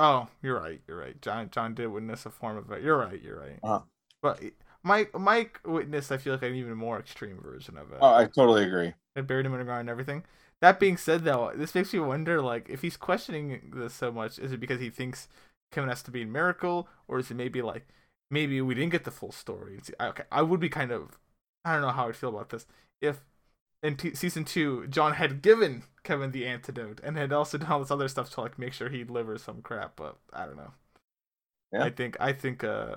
Oh, you're right. You're right. John John did witness a form of it. You're right. You're right. Uh-huh. But Mike Mike witnessed. I feel like an even more extreme version of it. Oh, I totally agree. They buried him in the ground and everything. That being said, though, this makes me wonder: like, if he's questioning this so much, is it because he thinks Kevin has to be a miracle, or is it maybe like maybe we didn't get the full story? Okay, I would be kind of I don't know how I'd feel about this if in t- season two John had given Kevin the antidote and had also done all this other stuff to like make sure he'd liver some crap, but I don't know. Yeah. I think I think uh,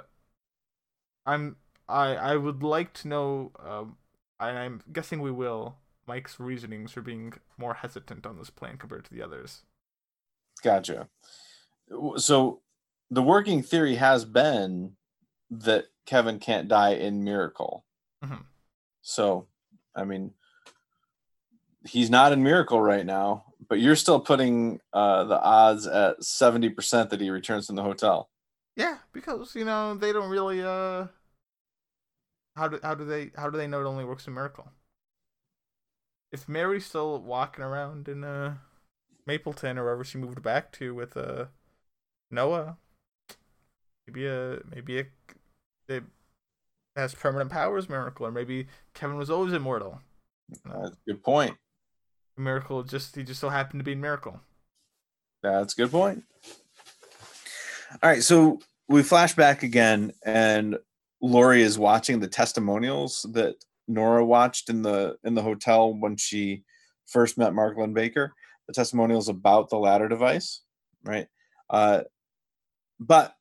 I'm I I would like to know. Um, and I'm guessing we will. Mike's reasonings for being more hesitant on this plan compared to the others. Gotcha. So the working theory has been that Kevin can't die in Miracle. Mhm. So, I mean, he's not in Miracle right now, but you're still putting uh, the odds at 70% that he returns from the hotel. Yeah, because you know they don't really. uh How do how do they how do they know it only works in Miracle? If Mary's still walking around in uh Mapleton or wherever she moved back to with uh Noah, maybe a maybe a it has permanent powers miracle, or maybe Kevin was always immortal. That's a good point. Miracle just he just so happened to be in Miracle. That's a good point. All right, so we flash back again, and Laurie is watching the testimonials that Nora watched in the in the hotel when she first met Mark Baker. The testimonials about the ladder device, right? Uh, but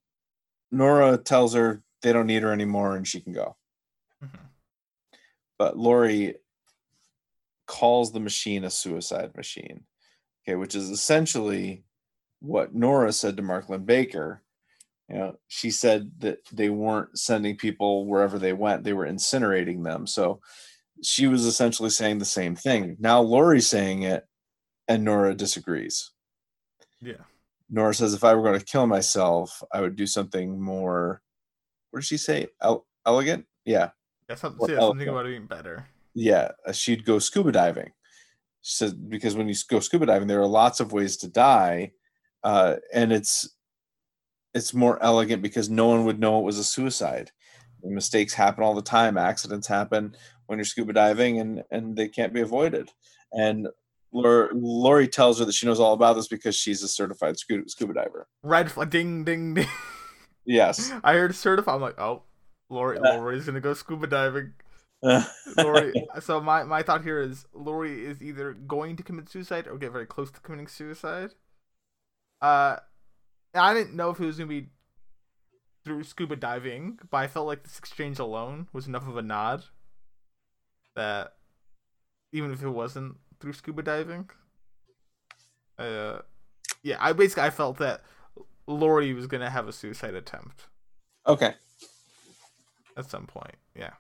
Nora tells her they don't need her anymore and she can go. Mhm. But Laurie calls the machine a suicide machine, okay, which is essentially what Nora said to Mark Linn-Baker. You know, she said that they weren't sending people wherever they went; they were incinerating them. So she was essentially saying the same thing. Now Laurie's saying it, and Nora disagrees. Yeah. Nora says, if I were going to kill myself, I would do something more. What did she say? El- elegant? Yeah, Yeah, some, What yeah something about being better. Yeah. uh, She'd go scuba diving. She says because when you go scuba diving, there are lots of ways to die, uh, and it's it's more elegant because no one would know it was a suicide. Mistakes happen all the time. Accidents happen when you're scuba diving, and and they can't be avoided. And Laurie, Laurie tells her that she knows all about this because she's a certified scuba, scuba diver. Red flag, ding, ding, ding. Yes. I heard certified. I'm like, oh, Laurie, Laurie's gonna go scuba diving. Laurie. so my my thought here is Laurie is either going to commit suicide or get very close to committing suicide. Uh, I didn't know if it was gonna be through scuba diving, but I felt like this exchange alone was enough of a nod that even if it wasn't through scuba diving, uh, yeah, I basically I felt that Laurie was gonna have a suicide attempt okay. at some point, yeah,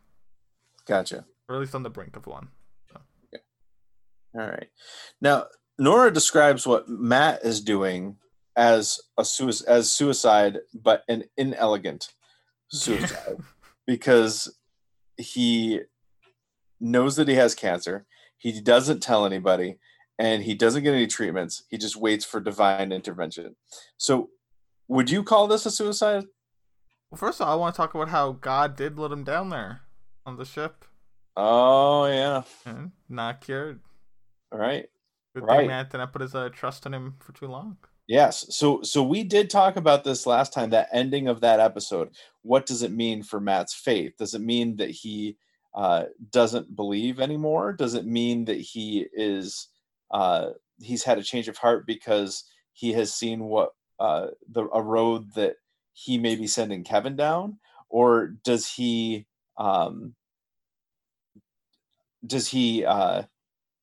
Gotcha. or at least on the brink of one. All right. Now, Nora describes what Matt is doing as a suicide, as suicide, but an inelegant suicide because he knows that he has cancer. He doesn't tell anybody, and he doesn't get any treatments. He just waits for divine intervention. So, would you call this a suicide? Well, first of all, I want to talk about how God did let him down there on the ship Oh yeah. and not cured. All right. Good Right. thing Matt did not put his uh, trust in him for too long. Yes. So so we did talk about this last time, that ending of that episode. What does it mean for Matt's faith? Does it mean that he uh, doesn't believe anymore? Does it mean that he is uh, he's had a change of heart because he has seen what uh, the a road that he may be sending Kevin down, or does he um, does he uh,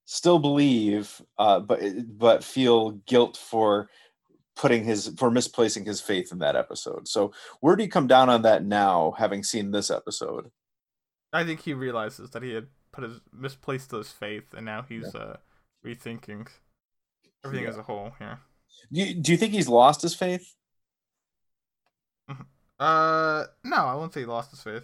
still believe, uh, but but feel guilt for putting his for misplacing his faith in that episode. So where do you come down on that now, having seen this episode? I think he realizes that he had put his misplaced his faith, and now he's uh, rethinking everything Yeah. as a whole. Yeah. Do you, do you think he's lost his faith? Uh, no, I won't say he lost his faith.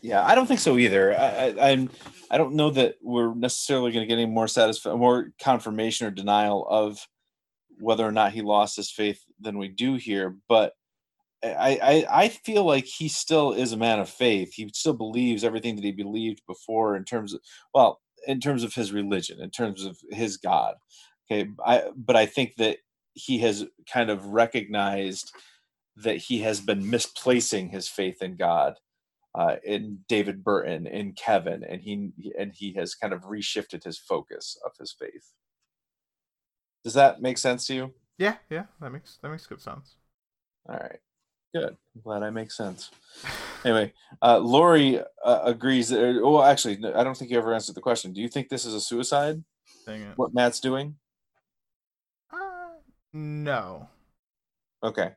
Yeah, I don't think so either. I, I, I'm. I don't know that we're necessarily going to get any more satisfied, more confirmation or denial of whether or not he lost his faith than we do here. But I, I, I feel like he still is a man of faith. He still believes everything that he believed before in terms of, well, in terms of his religion, in terms of his God. Okay, I, but I think that he has kind of recognized that he has been misplacing his faith in God uh, in David Burton, in Kevin, and he and he has kind of reshifted his focus of his faith. Does that make sense to you? Yeah, yeah, that makes that makes good sense. All right, good. I'm glad I make sense. Anyway, uh, Laurie uh, agrees. That, well, actually, I don't think you ever answered the question. Do you think this is a suicide? Dang it. What Matt's doing? Uh, no, Okay.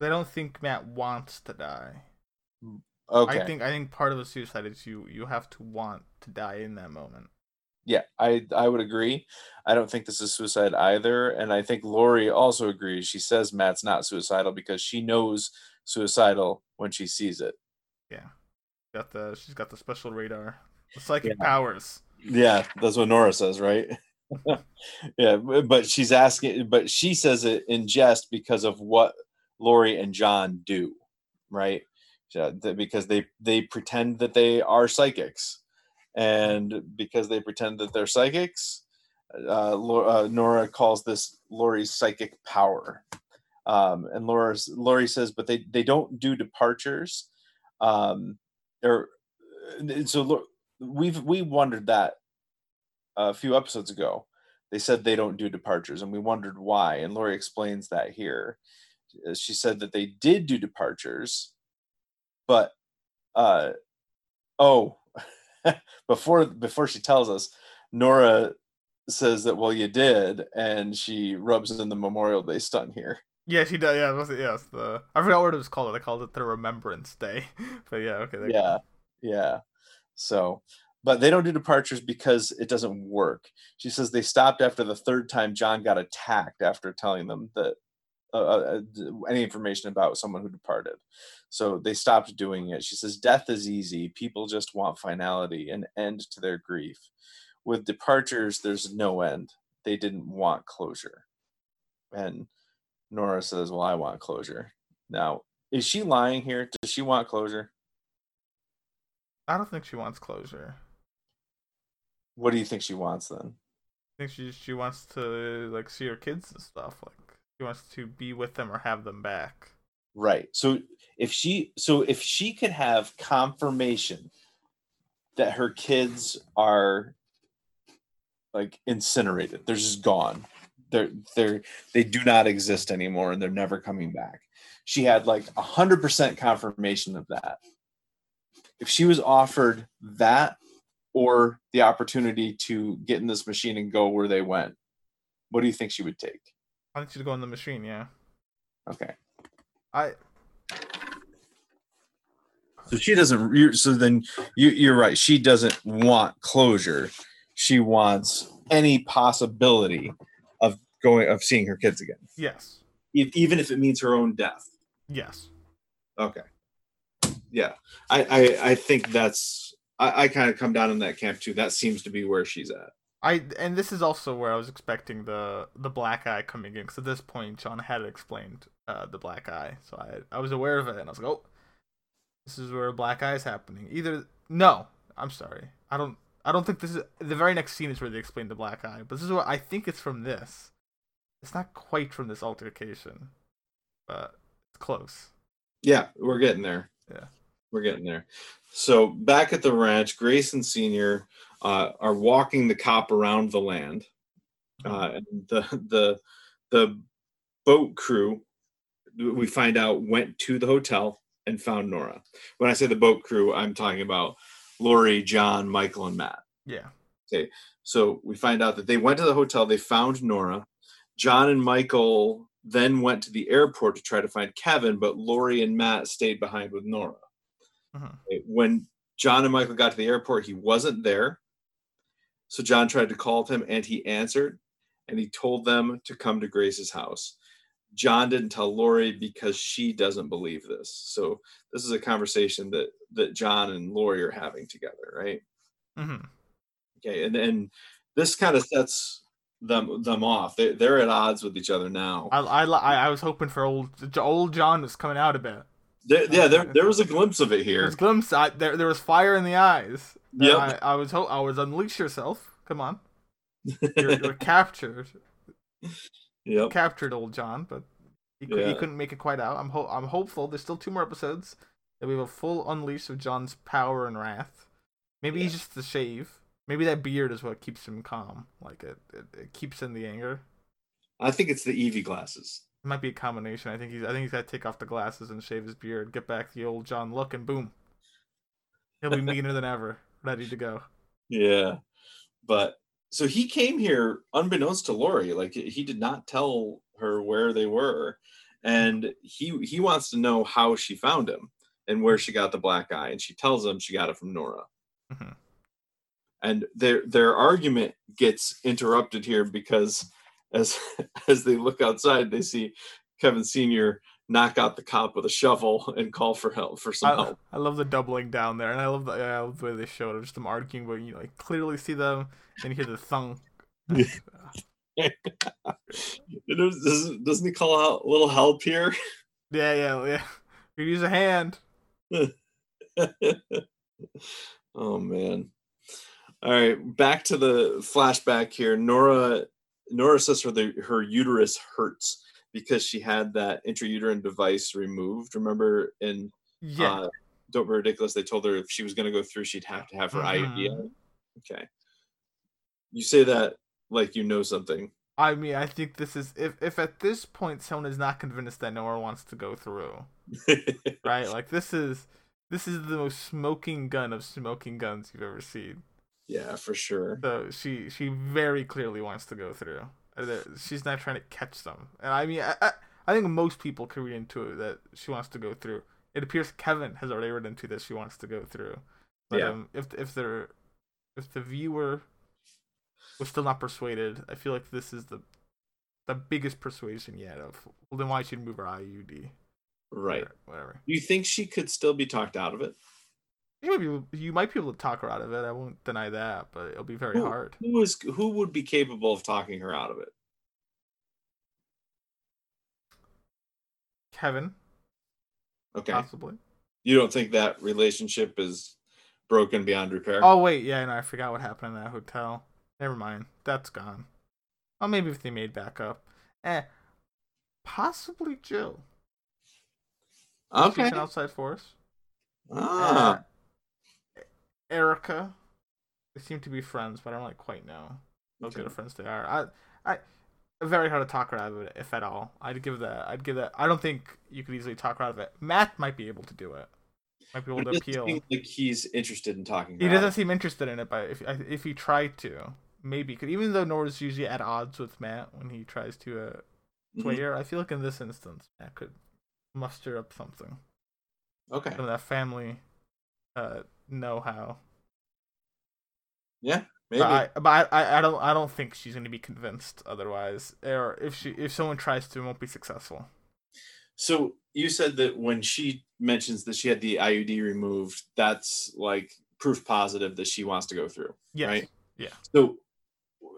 I don't think Matt wants to die. Okay. I think I think part of a suicide is you you have to want to die in that moment. Yeah, I I would agree. I don't think this is suicide either, and I think Laurie also agrees. She says Matt's not suicidal because she knows suicidal when she sees it. Yeah, got the she's got the special radar, the psychic Yeah. powers. Yeah, that's what Nora says, right? yeah, but she's asking, but she says it in jest because of what Laurie and John do, right? Because they they pretend that they are psychics, and because they pretend that they're psychics, uh, uh, Nora calls this Laurie's psychic power. Um, and Laura's Laurie says, but they they don't do departures. Um, or so we've we wondered that a few episodes ago. They said they don't do departures, and we wondered why. And Laurie explains that here. She said that they did do departures, but uh, oh, before before she tells us, Nora says that well you did, and she rubs in the Memorial Day stun here. Yeah, she does. Yeah, it was, yeah, the I forgot what it was called. I called it the Remembrance Day. but yeah, okay. there you go. yeah yeah so but they don't do departures because it doesn't work she says they stopped after the third time john got attacked after telling them that uh, uh, any information about someone who departed. So they stopped doing it. She says death is easy. People just want finality an end to their grief. With departures there's no end. They didn't want closure. And nora says well i want closure. Now is she lying here? Does she want closure? I don't think she wants closure. What do you think she wants then? I think she she wants to like see her kids and stuff. Like she wants to be with them or have them back. Right. So if she so if she could have confirmation that her kids are like incinerated, they're just gone. They're they're they do not exist anymore and they're never coming back. She had like a hundred percent confirmation of that. If she was offered that or the opportunity to get in this machine and go where they went, what do you think she would take? I think you to go in the machine. Yeah. Okay. I So she doesn't. You're, so then you, you're right. She doesn't want closure. She wants any possibility of going of seeing her kids again, yes even if it means her own death. yes Okay. Yeah, I I, I think that's. I, I kind of come down in that camp too. That seems to be where she's at. I and this is also where I was expecting the the black eye coming in because at this point John had explained uh, the black eye, so I I was aware of it and I was like, oh, this is where black eye is happening. Either no, I'm sorry, I don't I don't think this is the very next scene is where they explain the black eye, but this is what I think it's from this. It's not quite from this altercation, but it's close. Yeah, we're getting there. Yeah. We're getting there. So back at the ranch, Grayson Senior uh, are walking the cop around the land. Uh, and the the the boat crew we find out went to the hotel and found Nora. When I say the boat crew, I'm talking about Laurie, John, Michael, and Matt. Yeah, Okay. So we find out that they went to the hotel, they found Nora. John and Michael then went to the airport to try to find Kevin, but Laurie and Matt stayed behind with Nora. Mhm. When John and Michael got to the airport, he wasn't there. So John tried to call him and he answered and he told them to come to Grace's house. John didn't tell Laurie because she doesn't believe this. So this is a conversation that that John and Laurie are having together, right? Mm-hmm. Okay, and and this kind of sets them them off. They they're at odds with each other now. I, I I was hoping for old old John was coming out a bit. There, yeah, there there was a glimpse of it here. There's glimpse. I, there there was fire in the eyes. Yep. I, I was hope I was unleash yourself. Come on. You're, you're captured. Yep. Captured old John, but he, cou- he couldn't make it quite out. I'm ho- I'm hopeful. There's still two more episodes that we have a full unleash of John's power and wrath. Maybe he's just the shave. Maybe that beard is what keeps him calm. Like it, it, it keeps in the anger. I think it's the Evie glasses. It might be a combination. I think he's I think he's got to take off the glasses and shave his beard, get back the old John look, and boom, he'll be meaner than ever, ready to go. Yeah. But so he came here unbeknownst to Laurie. Like he did not tell her where they were. And he he wants to know how she found him and where she got the black eye. And she tells him she got it from Nora. Mm-hmm. And their their argument gets interrupted here because as as they look outside, they see Kevin Sr. knock out the cop with a shovel and call for help for some I, help. I love the doubling down there, and I love the I love the way they showed it. Just them arguing, but you like clearly see them, and hear the thunk. doesn't, doesn't he call out a little help here? Yeah, yeah, yeah. You use a hand. oh man. All right, back to the flashback here. Nora Nora says her the, her uterus hurts because she had that intrauterine device removed. Remember in Yeah, uh, Don't Be Ridiculous, they told her if she was going to go through, she'd have to have her IUD. Mhm. out? Okay. You say that like you know something. I mean, I think this is if if at this point someone is not convinced that Nora wants to go through, right? Like this is this is the most smoking gun of smoking guns you've ever seen. yeah, for sure. So she she very clearly wants to go through. She's not trying to catch them. And I mean, I, I, I think most people can read into it that she wants to go through. It appears Kevin has already read into this. She wants to go through. But Yeah. um, if if they're if the viewer was still not persuaded, I feel like this is the the biggest persuasion yet of well then why should move her IUD? Right. Whatever. Do you think she could still be talked out of it? You might be you might be able to talk her out of it. I won't deny that, but it'll be very Who- hard. Who is who would be capable of talking her out of it? Kevin, Okay. possibly. You don't think that relationship is broken beyond repair? Oh wait, yeah, no, I forgot what happened in that hotel. Never mind, that's gone. Well, maybe if they made back up, eh, possibly Jill. She's okay. an outside force. Ah, Uh, Erica, they seem to be friends, but I don't like quite know how Okay. good of friends they are. I, I, very hard to talk her out of it, if at all. I'd give that. I'd give that. I don't think you could easily talk her out of it. Matt might be able to do it. Might be able it to appeal. seem like he's interested in talking. He doesn't of seem interested in it, but if if he tried to, maybe could. Even though Nora's usually at odds with Matt when he tries to uh, it. sway her, I feel like in this instance Matt could muster up something. Okay. of that family uh, know-how. Yeah, maybe. But I, but I, I don't, I don't think she's going to be convinced otherwise. Or if she, if someone tries to, it won't be successful. So you said that when she mentions that she had the IUD removed, that's like proof positive that she wants to go through. Yes. Right. Yeah. So,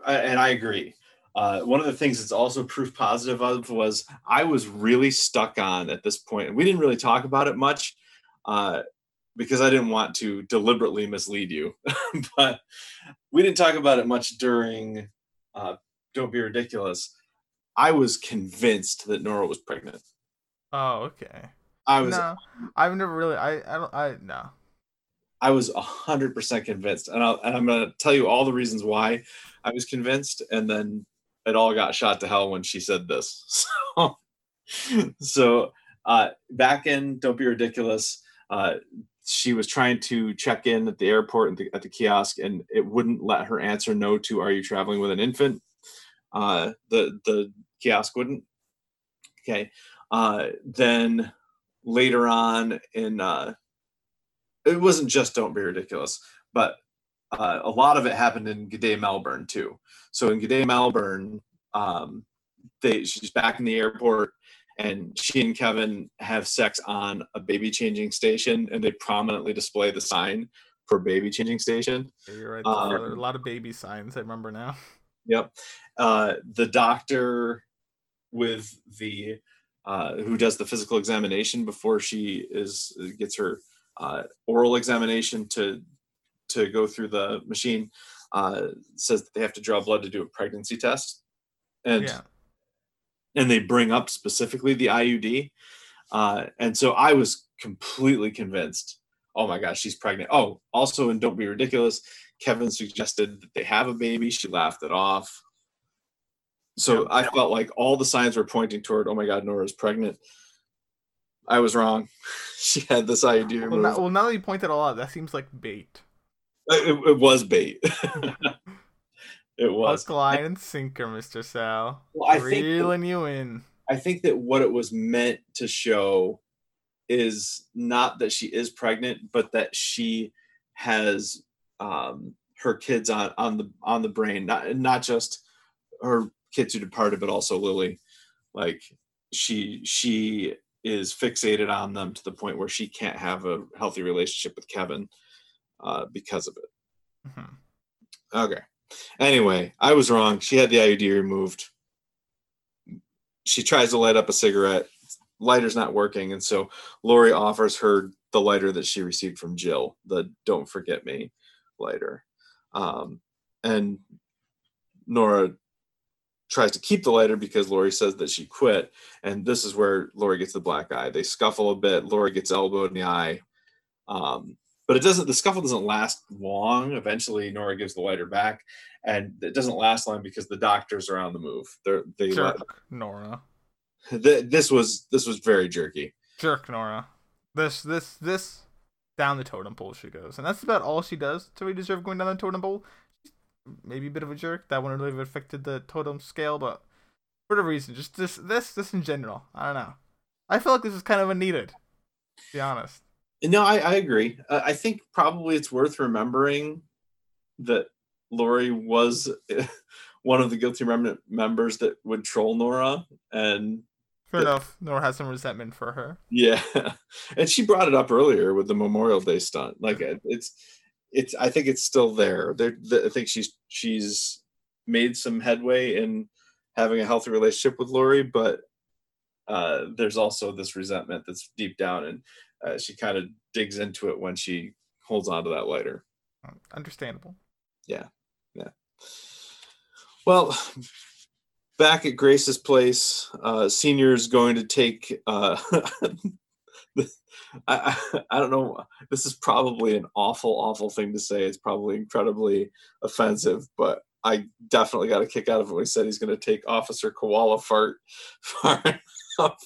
and I agree. Uh, one of the things that's also proof positive of was I was really stuck on at this point, and we didn't really talk about it much uh, because I didn't want to deliberately mislead you. but we didn't talk about it much during uh, Don't Be Ridiculous. I was convinced that Nora was pregnant. Oh, okay. I was no, I've never really. I, I don't. I no. I was hundred percent convinced, and, I'll, and I'm going to tell you all the reasons why I was convinced, and then it all got shot to hell when she said this. So, so uh, back in Don't Be Ridiculous, uh, she was trying to check in at the airport at the, at the kiosk, and it wouldn't let her answer no to "Are you traveling with an infant?" Uh, the the kiosk wouldn't. Okay, uh, then later on in uh, it wasn't just Don't Be Ridiculous, but uh, a lot of it happened in G'day Melbourne too. So in G'day Melbourne, um, they she's back in the airport and she and Kevin have sex on a baby changing station, and they prominently display the sign for baby changing station. Yeah, you're right. Um, a lot of baby signs. I remember now. Yep. Uh, the doctor with the uh, who does the physical examination before she is gets her uh, oral examination to to go through the machine uh, says that they have to draw blood to do a pregnancy test, and yeah. And they bring up specifically the IUD, uh, and so I was completely convinced. Oh my gosh, she's pregnant. Oh, also, and don't be ridiculous. Kevin suggested that they have a baby. She laughed it off. So I felt like all the signs were pointing toward, oh my God, Nora's pregnant. I was wrong. she had this idea. Well now, well, now that you point that all out, that seems like bait. It, it was bait. it was. Hook, line, and sinker, Mr. Sal. Well, I Reeling think, you in. I think that what it was meant to show is not that she is pregnant, but that she has um, her kids on on the on the brain, not not just her kids who departed, but also Lily. Like she she is fixated on them to the point where she can't have a healthy relationship with Kevin uh, because of it. Mm-hmm. Okay. Anyway, I was wrong. She had the IUD removed. She tries to light up a cigarette. Lighter's not working, and so Laurie offers her the lighter that she received from Jill, the "Don't Forget Me" lighter. Um, and Nora tries to keep the lighter because Laurie says that she quit. And this is where Laurie gets the black eye. They scuffle a bit. Laurie gets elbowed in the eye. Um, but it doesn't, the scuffle doesn't last long. Eventually, Nora gives the lighter back. And it doesn't last long because the doctors are on the move. They're, they Jerk, let, Nora. The, this was this was very jerky. Jerk, Nora. This this this down the totem pole she goes, and that's about all she does to really deserve going down the totem pole maybe a bit of a jerk. That wouldn't really have affected the totem scale, but for the reason, just this this this in general, I don't know. I feel like this is kind of a needed. To be honest. No, I, I agree. Uh, I think probably it's worth remembering that Laurie was one of the guilty remnant members that would troll Nora, and Fair that, enough. Nora has some resentment for her. Yeah, and she brought it up earlier with the Memorial Day stunt. Like it's it's I think it's still there. There, I think she's she's made some headway in having a healthy relationship with Laurie, but uh, there's also this resentment that's deep down, and uh, she kind of digs into it when she holds on to that lighter. Understandable. Yeah, yeah. Well, back at Grace's place, uh, senior's going to take uh, I, I, don't know. This is probably an awful, awful thing to say. It's probably incredibly offensive, but I definitely got a kick out of it when he said he's going to take Officer Koala Fart far enough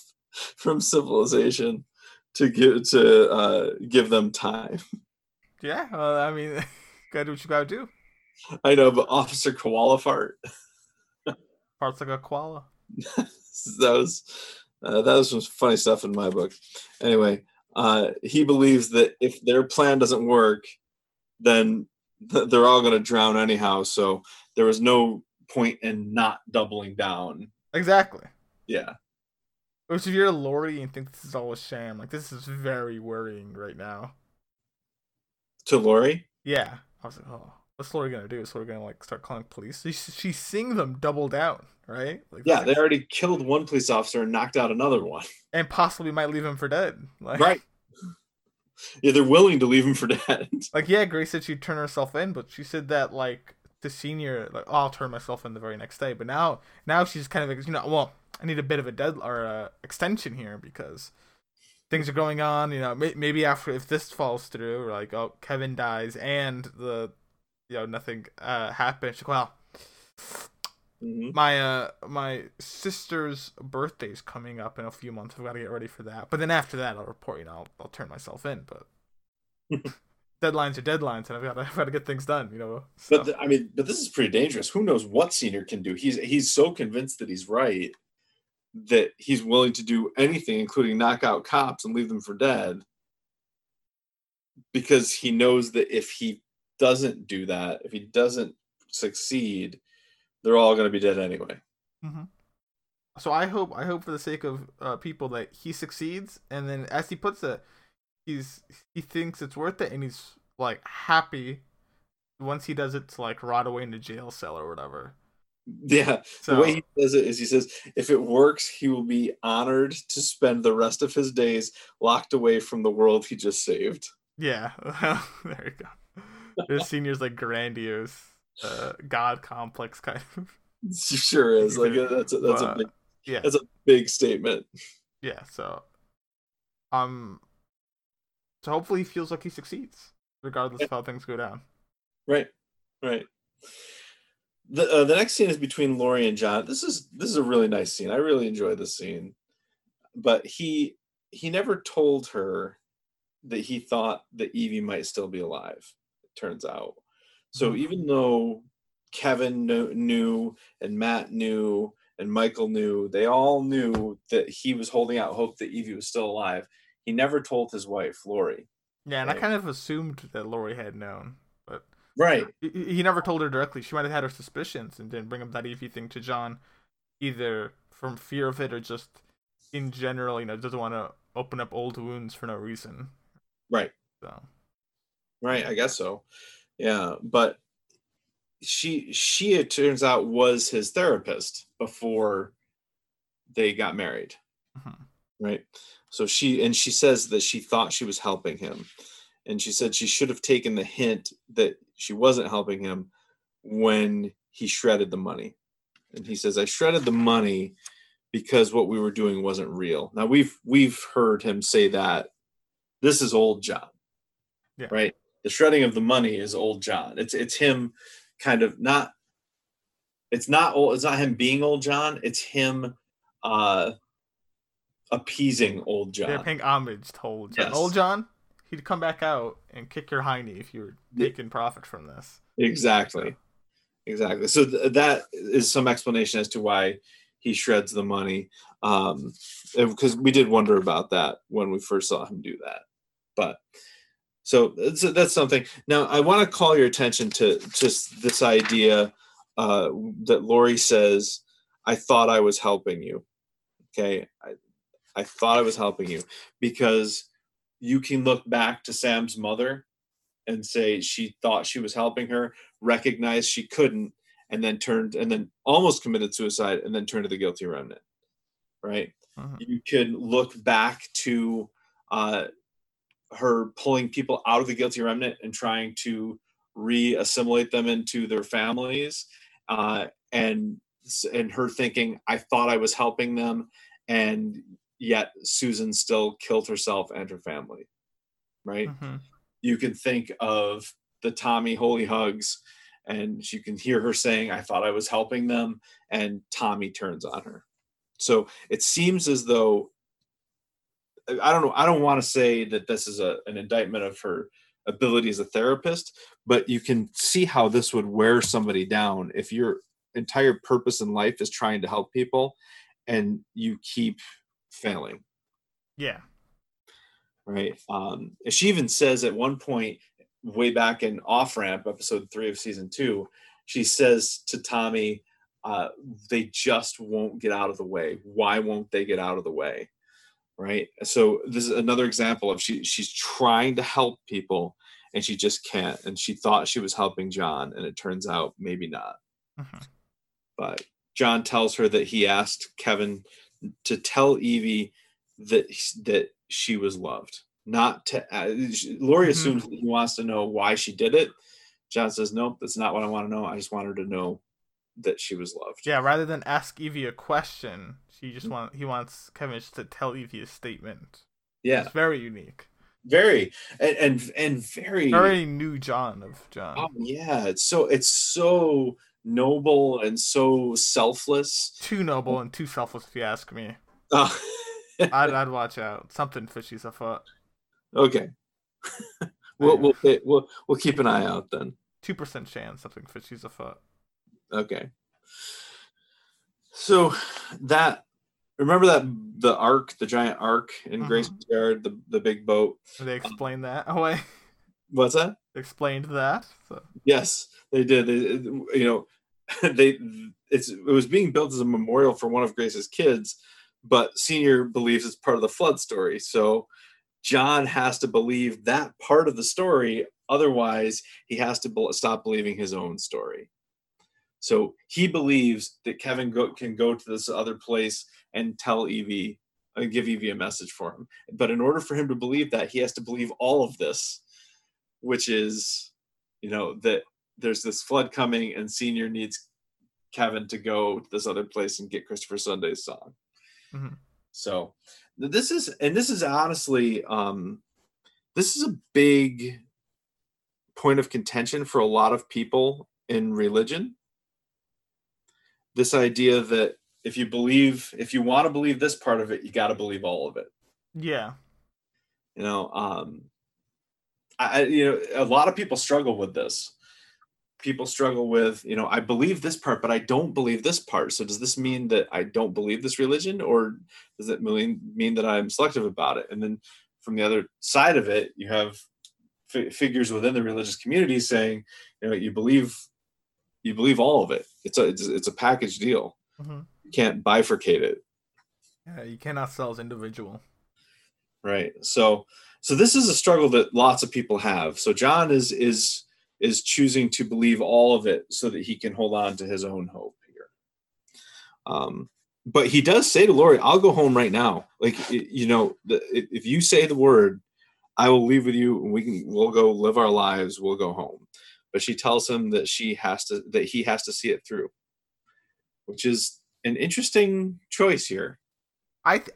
from civilization to give to uh, give them time. Yeah, well, I mean, gotta do what you gotta do. I know, but Officer Koala Fart. Farts like a koala. that was uh, that was some funny stuff in my book. Anyway, uh, he believes that if their plan doesn't work, then th- they're all going to drown anyhow. So there was no point in not doubling down. Exactly. Yeah. Which if you're Laurie and think this is all a sham, like this is very worrying right now. To Laurie? Yeah. I was like, oh, what's Laurie gonna do? Is Laurie gonna like start calling police? She, she's seeing them double down right? Like, yeah, they already killed one police officer and knocked out another one, and possibly might leave him for dead. Like, right? Yeah, they're willing to leave him for dead. Like, yeah, Grace said she'd turn herself in, but she said that like the senior, like, oh, I'll turn myself in the very next day. But now, now she's kind of, like, you know, well, I need a bit of a dead or a extension here because things are going on. You know, maybe after if this falls through, like, oh, Kevin dies and the, you know, nothing uh happens. Well, Mm-hmm. My uh my sister's birthday's coming up in a few months. I've got to get ready for that. But then after that, I'll report. You know, I'll, I'll turn myself in. But deadlines are deadlines, and I've got to, I've got to get things done. You know. So. But the, I mean, but this is pretty dangerous. Who knows what senior can do? He's he's so convinced that he's right that he's willing to do anything, including knock out cops and leave them for dead, because he knows that if he doesn't do that, if he doesn't succeed they're all going to be dead anyway. Mm-hmm. so I hope I hope for the sake of uh, people that he succeeds, and then as he puts it, he's he thinks it's worth it, and he's like happy once he does it to like rot away in a jail cell or whatever. Yeah. So the way he says it is he says, if it works, he will be honored to spend the rest of his days locked away from the world he just saved. yeah, there you go. This senior's like grandiose, uh, god complex kind of. Sure is. Like that's a, that's a big yeah, that's a big statement. yeah. So, um, so hopefully he feels like he succeeds, regardless of how things go down. Right. Right. The uh, the next scene is between Laurie and John. This is this is a really nice scene. I really enjoy this scene. But he he never told her that he thought that Evie might still be alive. It turns out. So Mhm. even though Kevin knew and Matt knew and Michael knew, they all knew that he was holding out hope that Evie was still alive. He never told his wife, Laurie. Yeah, and I kind of assumed that Laurie had known, Right. he, he never told her directly. She might have had her suspicions and didn't bring up that Evie thing to John, either from fear of it or just in general, you know, doesn't want to open up old wounds for no reason. Right. So Right, I guess so. Yeah, but she she it turns out was his therapist before they got married. Mhm. Right? So she and she says that she thought she was helping him. And she said she should have taken the hint that she wasn't helping him when he shredded the money. And he says I shredded the money because what we were doing wasn't real. Now we've we've heard him say that this is old John. Yeah. Right? the shredding of the money is old John. It's it's him kind of not it's not old it's not him being old John, it's him uh appeasing old John. they're paying homage to old John. Yes. Old John, he'd come back out and kick your hiney if you were Yeah. taking profit from this. Exactly. Exactly. So th- that is some explanation as to why he shreds the money. Um because we did wonder about that when we first saw him do that. But so that's, that's something. Now I want to call your attention to just this idea uh, that Laurie says, "I thought I was helping you." Okay, I, I thought I was helping you because you can look back to Sam's mother and say she thought she was helping her, recognize she couldn't, and then turned and then almost committed suicide and then turned to the guilty remnant. Right? Mhm. You can look back to uh, her pulling people out of the guilty remnant and trying to re-assimilate them into their families, uh, and and her thinking, "I thought I was helping them," and yet Susan still killed herself and her family. Right? Mhm. you can think of the Tommy Holy Hugs, and you can hear her saying, I thought I was helping them, and Tommy turns on her. So it seems as though I don't know, I don't want to say that this is a, an indictment of her ability as a therapist, but you can see how this would wear somebody down if your entire purpose in life is trying to help people and you keep failing Yeah. right? Um, she even says at one point, way back in Off Ramp, episode three of season two, she says to Tommy, uh, "They just won't get out of the way. Why won't they get out of the way?" Right. So this is another example of she she's trying to help people and she just can't. And she thought she was helping John, and it turns out maybe not. Mhm. But John tells her that he asked Kevin to tell Evie that that she was loved. Not to uh, Laurie Mhm. assumes that he wants to know why she did it. John says, "Nope, that's not what I want to know. I just want her to know that she was loved." Yeah, rather than ask Evie a question, she just want he wants Kevin to tell Evie a statement. yeah, It's very unique. very and and, and very. Very new John of John. Oh yeah, it's so it's so noble and so selfless. Too noble and too selfless, if you ask me. Oh, I'd, I'd watch out. Something fishy's afoot. okay. we'll we'll we'll we'll keep an eye out then. Two percent chance something fishy's afoot. Okay. So that remember that the ark, the giant ark in Mhm. Grace's yard, the the big boat. They explain that? Oh wait, What's that? explained that. So, Yes, they did. They, you know, they it's it was being built as a memorial for one of Grace's kids, but Senior believes it's part of the flood story. So John has to believe that part of the story. Otherwise, he has to be- stop believing his own story. So he believes that Kevin go- can go to this other place and tell Evie and give Evie a message for him. But in order for him to believe that, he has to believe all of this, which is, you know, that there's this flood coming and Senior needs Kevin to go to this other place and get Christopher Sunday's song. Mhm. So this is and this is honestly um this is a big point of contention for a lot of people in religion. This idea that if you believe if you want to believe this part of it, you got to believe all of it. Yeah. You know, um I- you know a lot of people struggle with this people struggle with you know i believe this part but i don't believe this part. So does this mean that i don't believe this religion or does it mean mean that i'm selective about it? And then from the other side of it you have fi- figures within the religious community saying you know you believe you believe all of it. It's a it's, it's a package deal. Mhm. you can't bifurcate it. Yeah, you cannot sell as individual. right. So so this is a struggle that lots of people have. So john is is is choosing to believe all of it so that he can hold on to his own hope here um but he does say to Laurie, "I'll go home right now. Like you know, the, if you say the word, I will leave with you, and we can we'll go live our lives. We'll go home." But she tells him that she has to that he has to see it through, which is an interesting choice here. I th-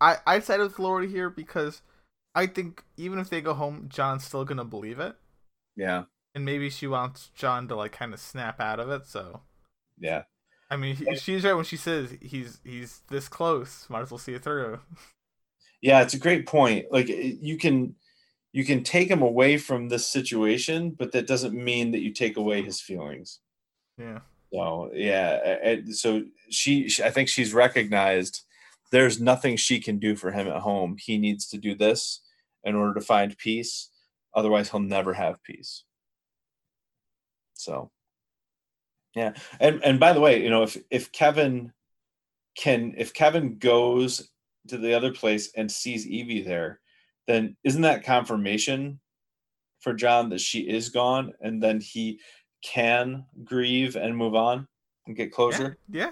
I, I sided with Laurie here because I think even if they go home, John's still gonna believe it, Yeah, and maybe she wants John to like kind of snap out of it. So yeah. I mean, he, she's right when she says he's he's this close. Might as well see it through. Yeah, it's a great point. Like you can you can take him away from this situation, but that doesn't mean that you take away his feelings. Yeah. So yeah, so she I think she's recognized there's nothing she can do for him at home. He needs to do this in order to find peace. Otherwise, he'll never have peace. So yeah, and and by the way, you know, if if Kevin can if Kevin goes to the other place and sees Evie there, then isn't that confirmation for John that she is gone, and then he can grieve and move on and get closure? Yeah.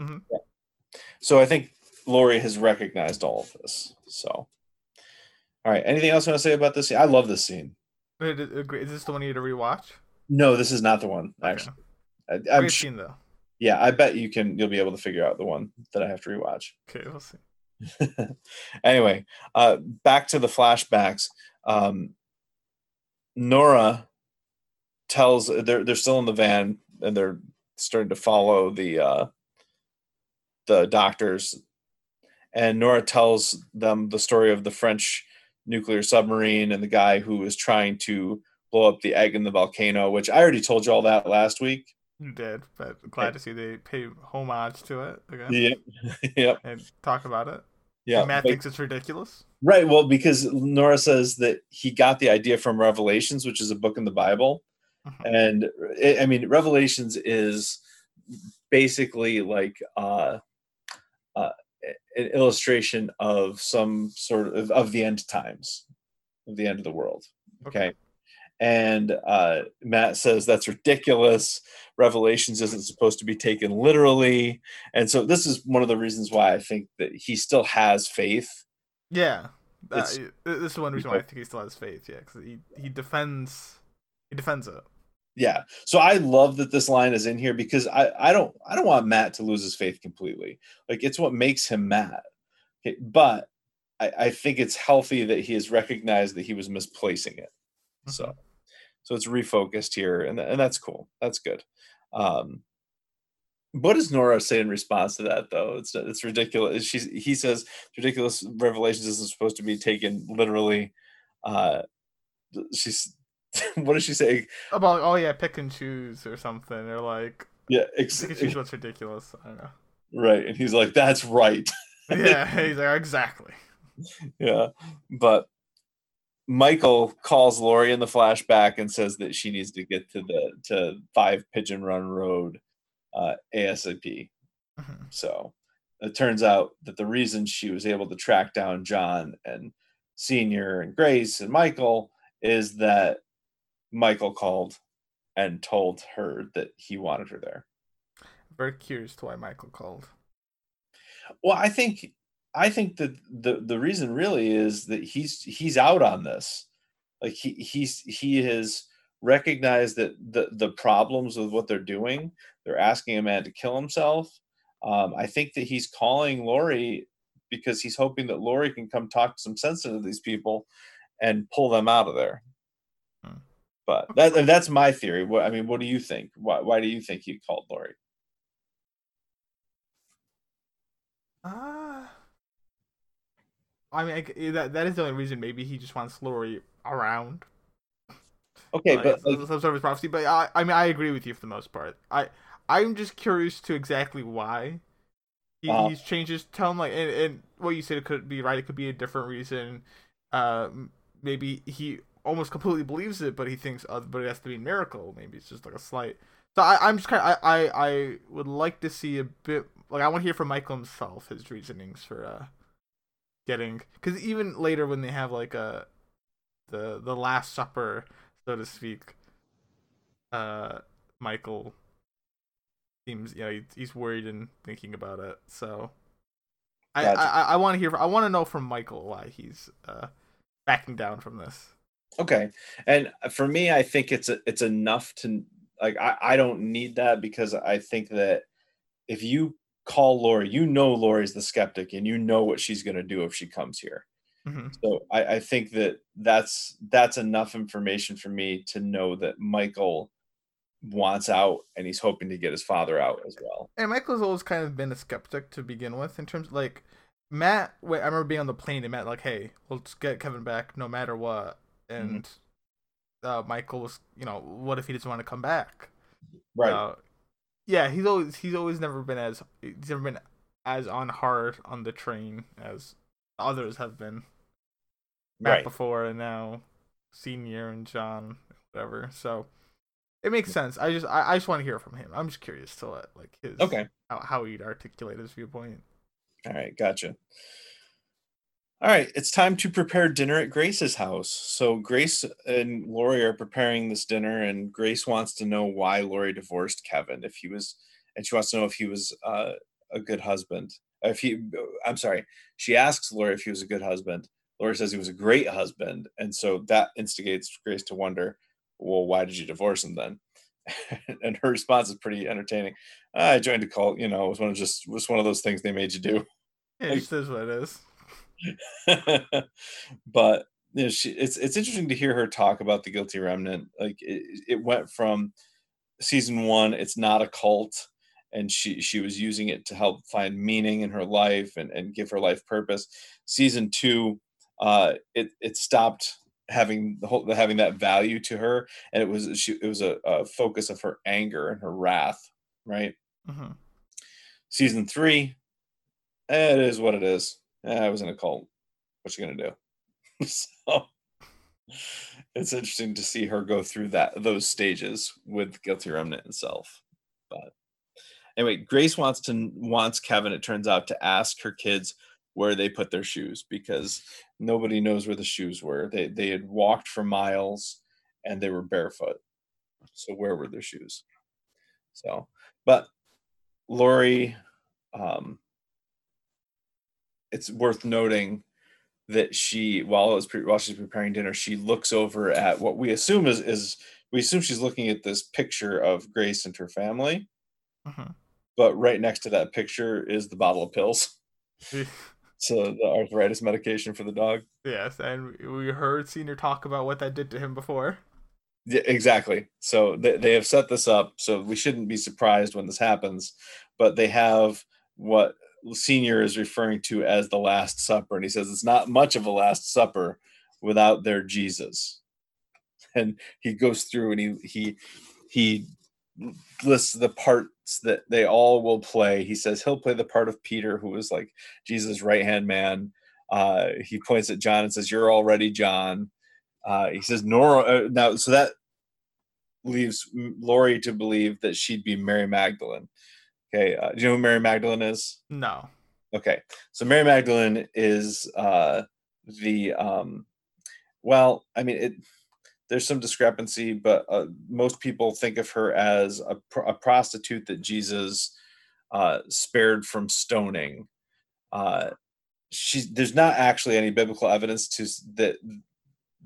Mm-hmm. yeah. So, So I think Laurie has recognized all of this. So, all right. Anything else you want to say about this? scene? I love this scene. Wait, is is this the one you need to rewatch? No, this is not the one. Actually, I, I'm Great su- though. yeah. I bet you can. You'll be able to figure out the one that I have to rewatch. Okay, we'll see. anyway, uh, back to the flashbacks. Um, Nora tells they're they're still in the van and they're starting to follow the uh, the doctors, and Nora tells them the story of the French nuclear submarine and the guy who was trying to blow up the egg in the volcano. Which I already told you all that last week. You did, but glad to see they pay homage to it again Yeah, yep, and talk about it. yeah. Matt but- thinks it's ridiculous. Right. Well, because Nora says that he got the idea from Revelations, which is a book in the Bible. Mhm. And it, I mean, Revelations is basically like uh, uh, an illustration of some sort of of the end times, of the end of the world. Okay. And uh, Matt says that's ridiculous. Revelations isn't supposed to be taken literally. And so this is one of the reasons why I think that he still has faith Yeah, uh, this is one reason why I think he still has faith. Yeah, because he he defends he defends it. Yeah so i love that this line is in here because i i don't i don't want matt to lose his faith completely like it's what makes him matt okay, but I, I think it's healthy that he has recognized that he was misplacing it so so it's refocused here and, and that's cool that's good um what does Nora say in response to that though? It's it's ridiculous. She's he says ridiculous revelations isn't supposed to be taken literally. Uh she's what does she say? About oh yeah, pick and choose or something, or like Yeah, ex- pick and choose what's ridiculous. I don't know. right. And he's like, "That's right." Yeah, he's like exactly. yeah, but Michael calls Laurie in the flashback and says that she needs to get to the to Five Pigeon Run Road uh, ASAP. Mhm. So it turns out that the reason she was able to track down John and Senior and Grace and Michael is that Michael called and told her that he wanted her there. Very curious to why Michael called. Well, I think I think that the the reason really is that he's he's out on this. Like he he's he has recognized that the the problems with what they're doing. They're asking a man to kill himself. Um, I think that he's calling Laurie because he's hoping that Laurie can come talk some sense into these people and pull them out of there. But that that's my theory. What I mean, what do you think? Why why do you think he called Laurie? Uh, I mean, I that that is the only reason. Maybe he just wants Laurie around. Okay, like, but some, like, some sort of prophecy. But I, I mean, I agree with you for the most part. I, I'm just curious to exactly why he, Uh, he's changed his tone. Like, and, and what you said it could be right. It could be a different reason. Uh, maybe he almost completely believes it, but he thinks, uh, but it has to be a miracle. Maybe it's just like a slight. So I, I'm just kind of, I, I, I would like to see a bit. Like, I want to hear from Michael himself his reasonings for uh getting because even later when they have like a the the last supper so to speak uh michael seems you know he, he's worried and thinking about it so i Gotcha. i, I want to hear i want to know from michael why he's uh backing down from this Okay. And for me, I think it's a, it's enough to like I, I don't need that because I think that if you call Laurie, you know Laurie's the skeptic and you know what she's gonna do if she comes here. Mhm. So I, I think that that's that's enough information for me to know that Michael wants out and he's hoping to get his father out as well. and michael's always kind of been a skeptic to begin with in terms like matt wait, i remember being on the plane and matt like hey let's get kevin back no matter what and uh michael was you know what if he doesn't want to come back Right. Uh, yeah, he's always he's always never been as he's never been as on hard on the train as others have been. Matt right. before and now senior and John whatever. So it makes sense. I just I, I just want to hear from him. I'm just curious to let like his Okay. how, how he'd articulate his viewpoint. All right, gotcha. All right, it's time to prepare dinner at Grace's house. So Grace and Laurie are preparing this dinner, and Grace wants to know why Laurie divorced Kevin. If he was, and she wants to know if he was uh, a good husband. If he, I'm sorry, she asks Laurie if he was a good husband. Laurie says he was a great husband, and so that instigates Grace to wonder, well, why did you divorce him then? and her response is pretty entertaining. I joined a cult, you know, it was one of just was one of those things they made you do. Yeah, Like- just is what it is. but you know, she, it's it's interesting to hear her talk about the guilty remnant. Like it, it went from season one, it's not a cult, and she she was using it to help find meaning in her life and and give her life purpose. Season two, uh, it it stopped having the whole having that value to her, and it was she it was a, a focus of her anger and her wrath, right? hmm Season three, it is what it is. Eh, I was in a cult. What you gonna do? so it's interesting to see her go through that those stages with guilty remnant itself. But anyway, Grace wants to wants Kevin. It turns out to ask her kids where they put their shoes because nobody knows where the shoes were. They they had walked for miles and they were barefoot. So where were their shoes? So, but Laurie, um, it's worth noting that she, while it was pre- while she's preparing dinner, she looks over at what we assume is is we assume she's looking at this picture of Grace and her family, hmm but right next to that picture is the bottle of pills. So the arthritis medication for the dog. yes, and we heard Senior talk about what that did to him before. Yeah, exactly. So they, they have set this up, so we shouldn't be surprised when this happens. But they have what Senior is referring to as the Last Supper, and he says it's not much of a Last Supper without their Jesus. And he goes through and he he he lists the parts that they all will play. He says he'll play the part of Peter, who was like Jesus' right hand man. Uh, he points at John and says, "You're already John." Uh, he says Nora. Uh, now, so that leaves Laurie to believe that she'd be Mary Magdalene. Okay, uh, do you know who Mary Magdalene is? No. Okay, so Mary Magdalene is uh, the um, well, I mean, it, there's some discrepancy, but uh, most people think of her as a, a prostitute that Jesus uh, spared from stoning. Uh, she there's not actually any biblical evidence to that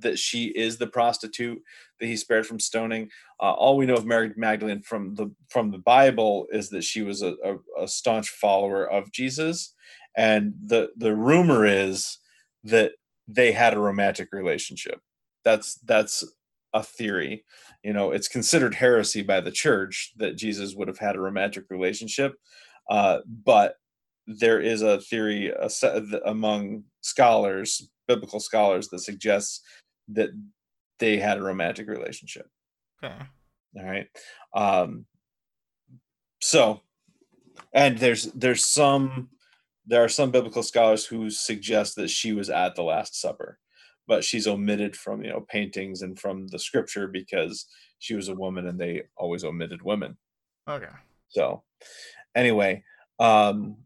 that she is the prostitute that he spared from stoning. Uh, all we know of Mary Magdalene from the from the Bible is that she was a, a, a staunch follower of Jesus, and the the rumor is that they had a romantic relationship. That's that's a theory. You know, it's considered heresy by the church that Jesus would have had a romantic relationship, uh, but there is a theory among scholars, biblical scholars, that suggests that they had a romantic relationship. Okay. All right. Um, so, and there's there's some there are some biblical scholars who suggest that she was at the Last Supper, but she's omitted from you know paintings and from the scripture because she was a woman and they always omitted women. Okay. So, anyway, um,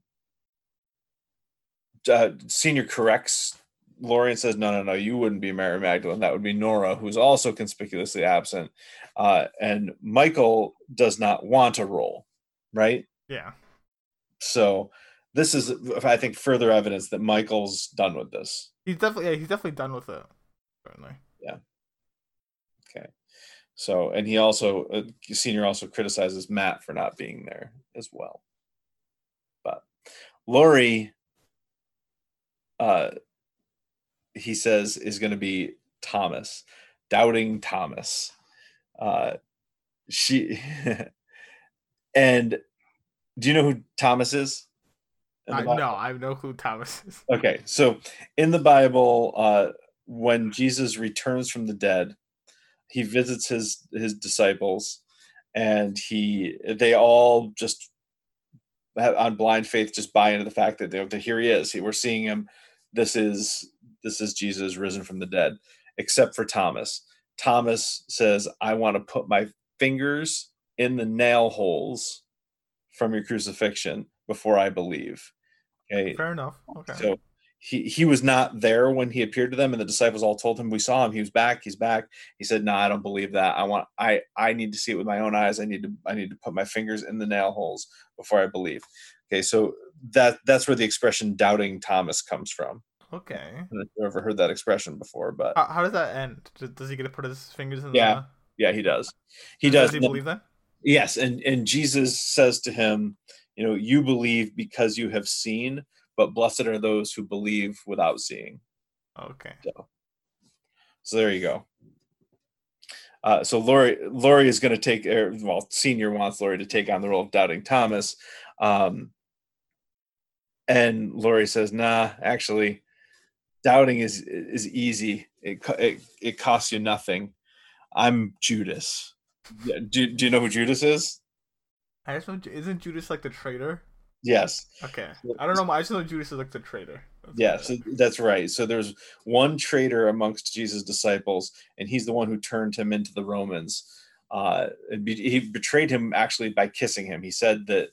uh, senior corrects Lorian says, no, no, no, you wouldn't be Mary Magdalene. That would be Nora, who's also conspicuously absent. Uh, and Michael does not want a role, right? Yeah. So this is, I think, further evidence that Michael's done with this. He's definitely, yeah, he's definitely done with it. Certainly. Yeah. Okay. So, and he also, uh, Senior also criticizes Matt for not being there as well. But Laurie, uh, he says is going to be Thomas, doubting Thomas. Uh, she and do you know who Thomas is? I, no, I know who Thomas is. Okay, so in the Bible, uh, when Jesus returns from the dead, he visits his his disciples, and he they all just on blind faith just buy into the fact that, they, that here he is. We're seeing him. This is this is Jesus risen from the dead, except for Thomas. Thomas says, I want to put my fingers in the nail holes from your crucifixion before I believe. Okay. Fair enough. Okay. So he, he was not there when he appeared to them and the disciples all told him we saw him he was back he's back he said no i don't believe that i want i i need to see it with my own eyes i need to i need to put my fingers in the nail holes before i believe okay so that that's where the expression doubting thomas comes from Okay. I've never heard that expression before, but how, how does that end? Does he get to put his fingers in? Yeah, the... yeah, he does. He does. Does he believe that? Yes, and and Jesus says to him, you know, you believe because you have seen, but blessed are those who believe without seeing. Okay. So, so there you go. Uh, so Laurie, Laurie is going to take, er, well, Senior wants Laurie to take on the role of doubting Thomas, um, and Laurie says, "Nah, actually, doubting is is easy. It it, it costs you nothing. I'm Judas. Do, do you know who Judas is? I just know isn't Judas like the traitor? Yes. Okay. I don't know. I just know Judas is like the traitor. That's yes, yeah, so that's right. So there's one traitor amongst Jesus' disciples, and he's the one who turned him into the Romans. Uh, he betrayed him actually by kissing him. He said that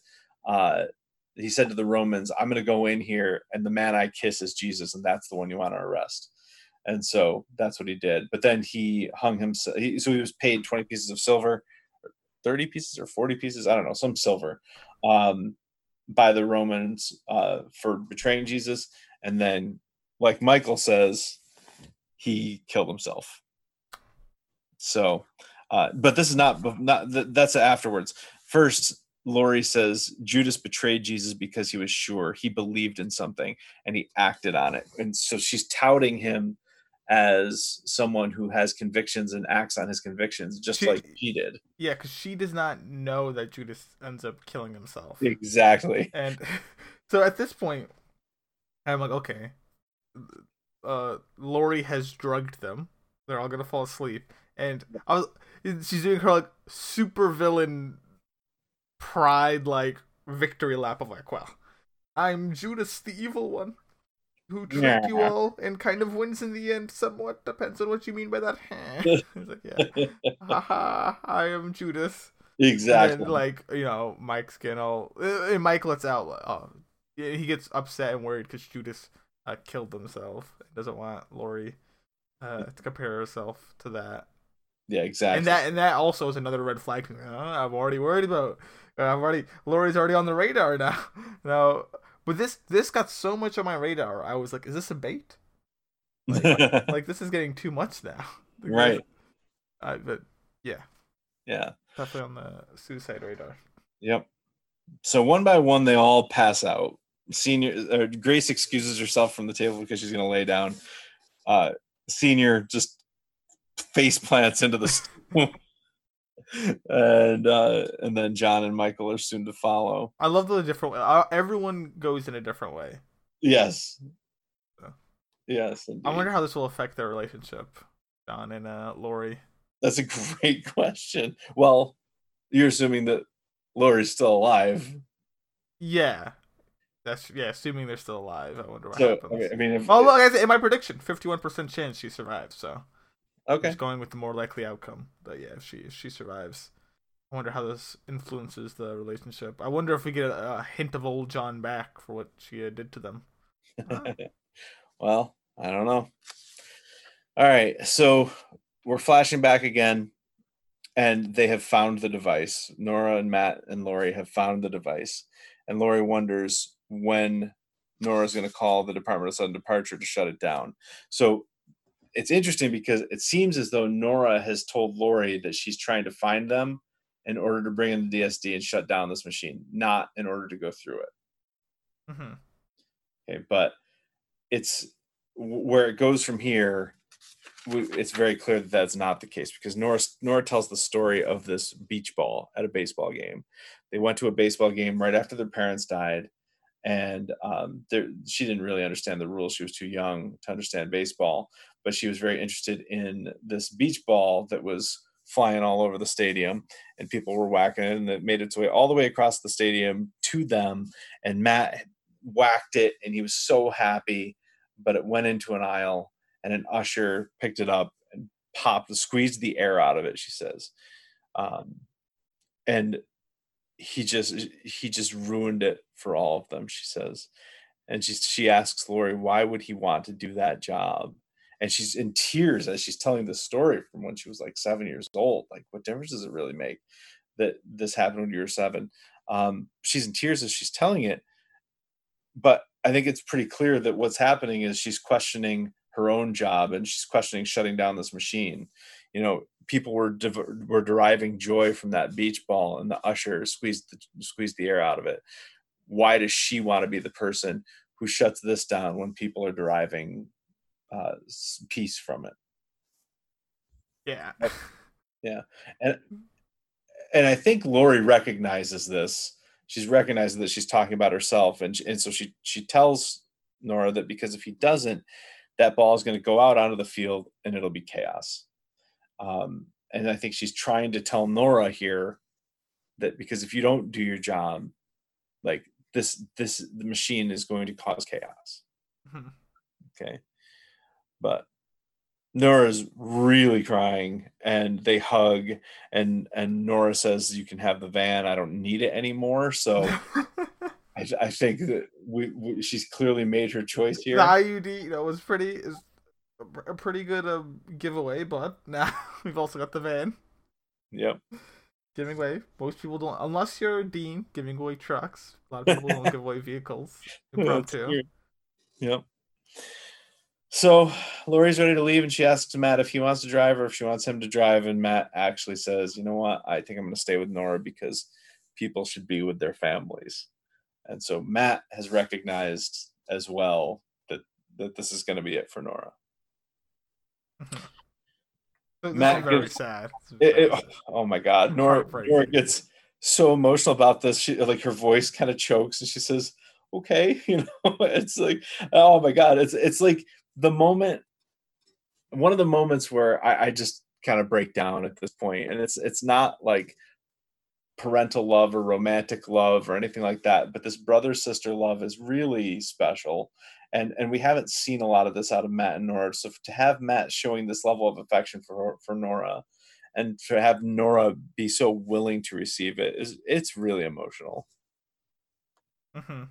uh, he said to the Romans, I'm going to go in here, and the man I kiss is Jesus, and that's the one you want to arrest. And so that's what he did. But then he hung himself. So he was paid 20 pieces of silver, 30 pieces or 40 pieces, I don't know, some silver, um, by the Romans uh, for betraying Jesus. And then, like Michael says, he killed himself. So, uh, but this is not, not that's afterwards. First, Laurie says Judas betrayed Jesus because he was sure he believed in something and he acted on it. And so she's touting him as someone who has convictions and acts on his convictions just she, like she did. Yeah, because she does not know that Judas ends up killing himself. Exactly. And so at this point, I'm like, okay, uh, Laurie has drugged them. They're all gonna fall asleep. And I was, she's doing her like super villain pride like victory lap of like, well, I'm Judas the evil one who tricked you all and kind of wins in the end somewhat. Depends on what you mean by that. He's like yeah. Haha i am judas. Exactly. and like you know mike's getting all and mike lets out uh, he gets upset and worried because judas uh, killed himself doesn't want laurie uh, to compare herself to that yeah exactly and that and that also is another red flag oh, i'm already worried about i'm already laurie's already on the radar now now but this this got so much on my radar. I was like, is this a bait? Like, like this is getting too much now. right. Uh, but yeah. Yeah. Definitely on the suicide radar. Yep. So one by one, they all pass out. Senior uh, Grace excuses herself from the table because she's going to lay down. Uh, senior just face plants into the and uh, and then John and Michael are soon to follow. I love the different. Uh, everyone goes in a different way. Yes. Yes. Indeed. I wonder how this will affect their relationship, John and uh, Laurie. That's a great question. Well, you're assuming that Laurie's still alive. Yeah. That's yeah, assuming they're still alive. I wonder what so, happens. I mean, if, oh look, in my prediction, fifty-one percent chance she survives. So Okay. Just going with the more likely outcome. But yeah, if she if she survives. I wonder how this influences the relationship. I wonder if we get a, a hint of old John back for what she uh, did to them. well, I don't know. All right, so we're flashing back again, and they have found the device. Nora and Matt and Laurie have found the device, and Laurie wonders when Nora's going to call the Department of Sudden Departure to shut it down. So it's interesting because it seems as though Nora has told Laurie that she's trying to find them in order to bring in the DSD and shut down this machine, not in order to go through it. Mm-hmm. Okay, but it's where it goes from here. It's very clear that that's not the case because Nora Nora tells the story of this beach ball at a baseball game. They went to a baseball game right after their parents died, and um, there, she didn't really understand the rules. She was too young to understand baseball, but she was very interested in this beach ball that was flying all over the stadium and people were whacking it and it made its way all the way across the stadium to them and matt whacked it and he was so happy but it went into an aisle and an usher picked it up and popped squeezed the air out of it she says. Um, and he just he just ruined it for all of them she says. And she she asks laurie why would he want to do that job and she's in tears as she's telling the story from when she was like seven years old. Like, what difference does it really make that this happened when you were seven? Um, she's in tears as she's telling it, but I think it's pretty clear that what's happening is she's questioning her own job and she's questioning shutting down this machine. You know, people were were deriving joy from that beach ball, and the usher squeezed the, squeezed the air out of it. Why does she want to be the person who shuts this down when people are deriving uh, peace from it. Yeah. Yeah. And and I think Laurie recognizes this. She's recognizing that she's talking about herself, and and so she she tells Nora that because if he doesn't, that ball is going to go out onto the field and it'll be chaos. Um, and I think she's trying to tell Nora here that because if you don't do your job, like this this the machine is going to cause chaos. Mm-hmm. Okay but Nora's really crying and they hug and and Nora says you can have the van. I don't need it anymore. So I, I think that we, we, she's clearly made her choice here. The IUD you know was pretty is a pretty good um, giveaway but now we've also got the van. Yep. Giving away. Most people don't unless you're Dean giving away trucks. A lot of people don't give away vehicles. Yep so Laurie's ready to leave, and she asks Matt if he wants to drive or if she wants him to drive. And Matt actually says, "You know what? I think I'm going to stay with Nora because people should be with their families." And so Matt has recognized as well that that this is going to be it for Nora. Matt very gets, sad. It, it, oh my God, Nora, Nora gets so emotional about this. She like her voice kind of chokes, and she says, "Okay," you know. It's like, oh my God, it's it's like the moment one of the moments where I, I just kind of break down at this point and it's it's not like parental love or romantic love or anything like that, but this brother sister love is really special. And and we haven't seen a lot of this out of Matt and Nora. So to have Matt showing this level of affection for for Nora, and to have Nora be so willing to receive it is it's really emotional. Mm-hmm.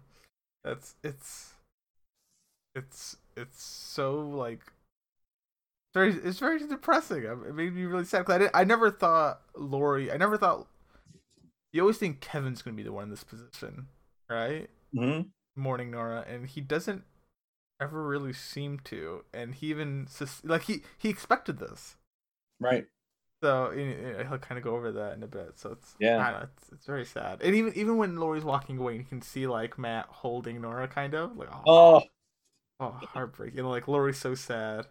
That's it's it's it's so like very it's very depressing. It made me really sad because I, I never thought Laurie. I never thought you always think Kevin's gonna be the one in this position, right? Mm-hmm. Mourning Nora, and he doesn't ever really seem to, and he even like he he expected this, right? So he'll kind of go over that in a bit. So it's yeah, know, it's, it's very sad. And even even when Laurie's walking away, you can see like Matt holding Nora, kind of like oh, oh, oh heartbreak. You know, like Laurie's so sad.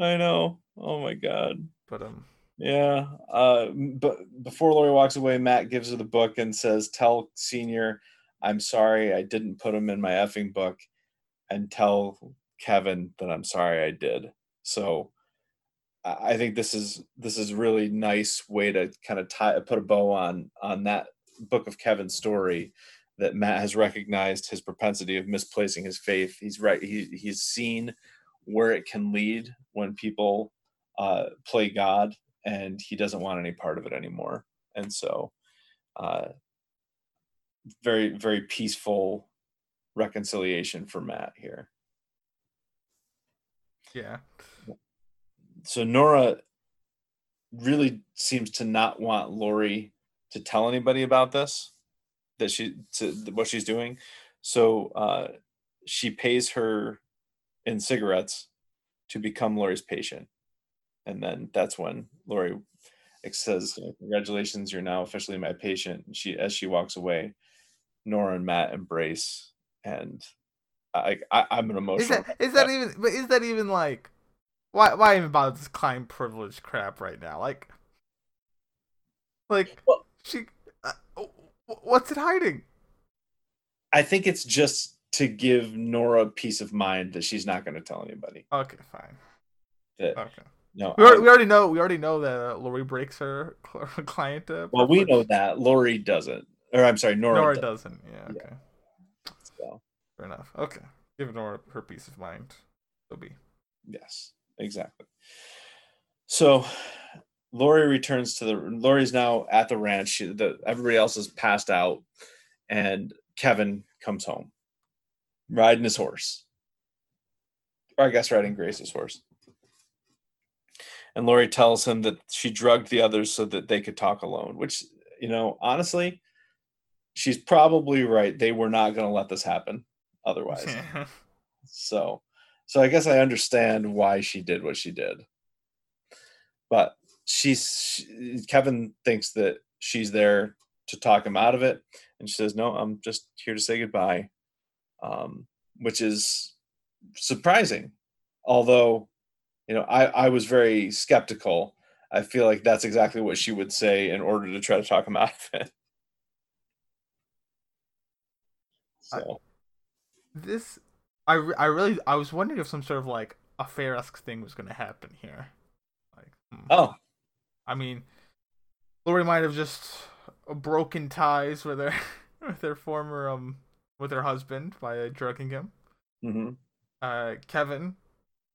I know. Oh my god. But um. Yeah. Uh. But before Laurie walks away, Matt gives her the book and says, "Tell Senior, I'm sorry I didn't put him in my effing book, and tell Kevin that I'm sorry I did." So I think this is this is really nice way to kind of tie put a bow on on that book of Kevin's story that Matt has recognized his propensity of misplacing his faith. He's right. He he's seen where it can lead when people uh, play God, and he doesn't want any part of it anymore. And so, uh, very very peaceful reconciliation for Matt here. Yeah so Nora really seems to not want Laurie to tell anybody about this, that she to what she's doing. So uh, she pays her in cigarettes to become Laurie's patient, and then that's when Laurie says, "Congratulations, you're now officially my patient." And she, as she walks away, Nora and Matt embrace, and I, I I'm an emotional. Is that is that even? But is that even like? Why why even bother this client privilege crap right now? Like, like well, she, what's it hiding? I think it's just to give Nora peace of mind that she's not going to tell anybody. Okay, fine. That, okay. No, we already, I, we already know. We already know that uh, Laurie breaks her client. Uh, well, we know that Laurie doesn't, or I'm sorry, Nora. Nora doesn't. doesn't. Yeah. Okay. Yeah. So. Fair enough. Okay. Give Nora her peace of mind. It'll be. Yes exactly. So Laurie returns to the Laurie's now at the ranch. She, the, everybody else is passed out, and Kevin comes home riding his horse. Or I guess riding Grace's horse. And Laurie tells him that she drugged the others so that they could talk alone, which, you know, honestly, she's probably right. They were not going to let this happen otherwise. so so I guess I understand why she did what she did. But she's she, Kevin thinks that she's there to talk him out of it, and she says, "No, I'm just here to say goodbye," um, which is surprising. Although, you know, I I was very skeptical. I feel like that's exactly what she would say in order to try to talk him out of it. So. this I, I really I was wondering if some sort of like affair esque thing was going to happen here. Like, hmm. oh, I mean, Laurie might have just broken ties with their with their former um with her husband by uh, drugging him. Mm-hmm. Uh, Kevin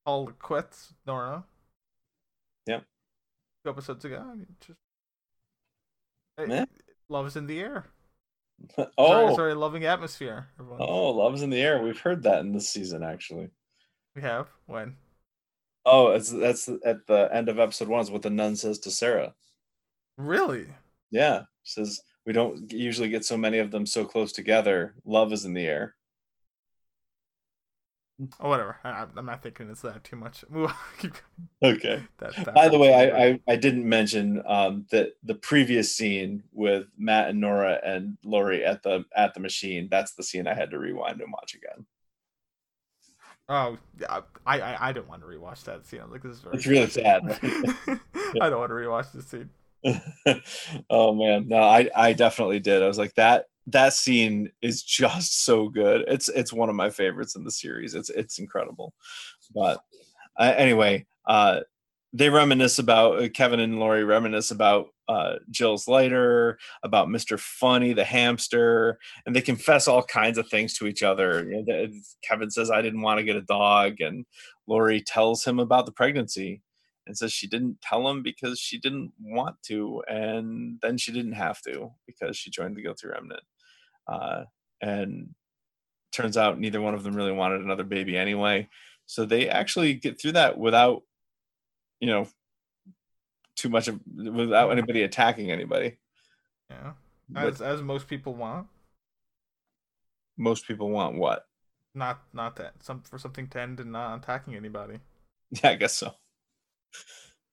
called quits Nora. Yeah. Two episodes ago, I mean, just it, love is in the air. oh, sorry, sorry, loving atmosphere. Everyone. Oh, love's in the air. We've heard that in this season, actually. We have when? Oh, it's that's at the end of episode one. Is what the nun says to Sarah. Really? Yeah, She says we don't usually get so many of them so close together. Love is in the air. Oh, whatever. I, am not thinking it's that too much. okay. That, that By the way, I, I, I didn't mention um, that the previous scene with Matt and Nora and Laurie at the at the machine. That's the scene I had to rewind and watch again. Oh, I I, I don't want to rewatch that scene. I'm like, this is very. It's really sad. I don't want to rewatch this scene. oh man, no, I I definitely did. I was like that that scene is just so good. It's it's one of my favorites in the series. It's it's incredible. But uh, anyway, uh, they reminisce about uh, Kevin and Laurie reminisce about uh, Jill's lighter, about Mr. Funny, the hamster, and they confess all kinds of things to each other. You know, Kevin says, I didn't want to get a dog. And Laurie tells him about the pregnancy and says she didn't tell him because she didn't want to. And then she didn't have to because she joined the Guilty Remnant. Uh, and turns out neither one of them really wanted another baby anyway. So they actually get through that without, you know, too much of without anybody attacking anybody. Yeah, as but as most people want. Most people want what? Not not that some for something to end and not attacking anybody. Yeah, I guess so.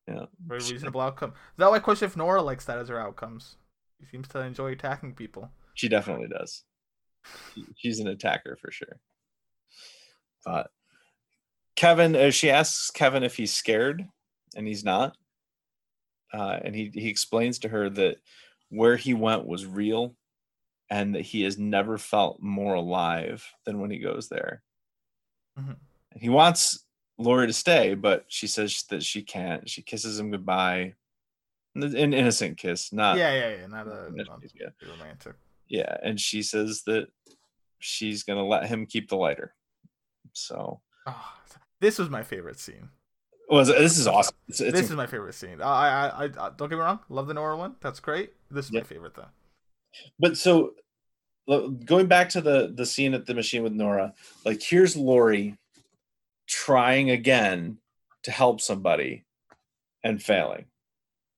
Yeah, very reasonable outcome. Is that why question if Nora likes that as her outcomes? She seems to enjoy attacking people. She definitely does. She's an attacker for sure. But Kevin, uh, she asks Kevin if he's scared, and he's not uh, and he he explains to her that where he went was real, and that he has never felt more alive than when he goes there. Mm-hmm. He wants Laurie to stay, but she says that she can't. She kisses him goodbye. An innocent kiss, not yeah, yeah, yeah, not a not yeah. romantic. Yeah, and she says that she's gonna let him keep the lighter. So oh, this was my favorite scene was this is awesome. It's, it's this is my favorite scene. I, I, I, don't get me wrong. Love the Nora one. That's great. This is my favorite though. But so, going back to the the scene at the machine with Nora, like here's Laurie trying again to help somebody and failing,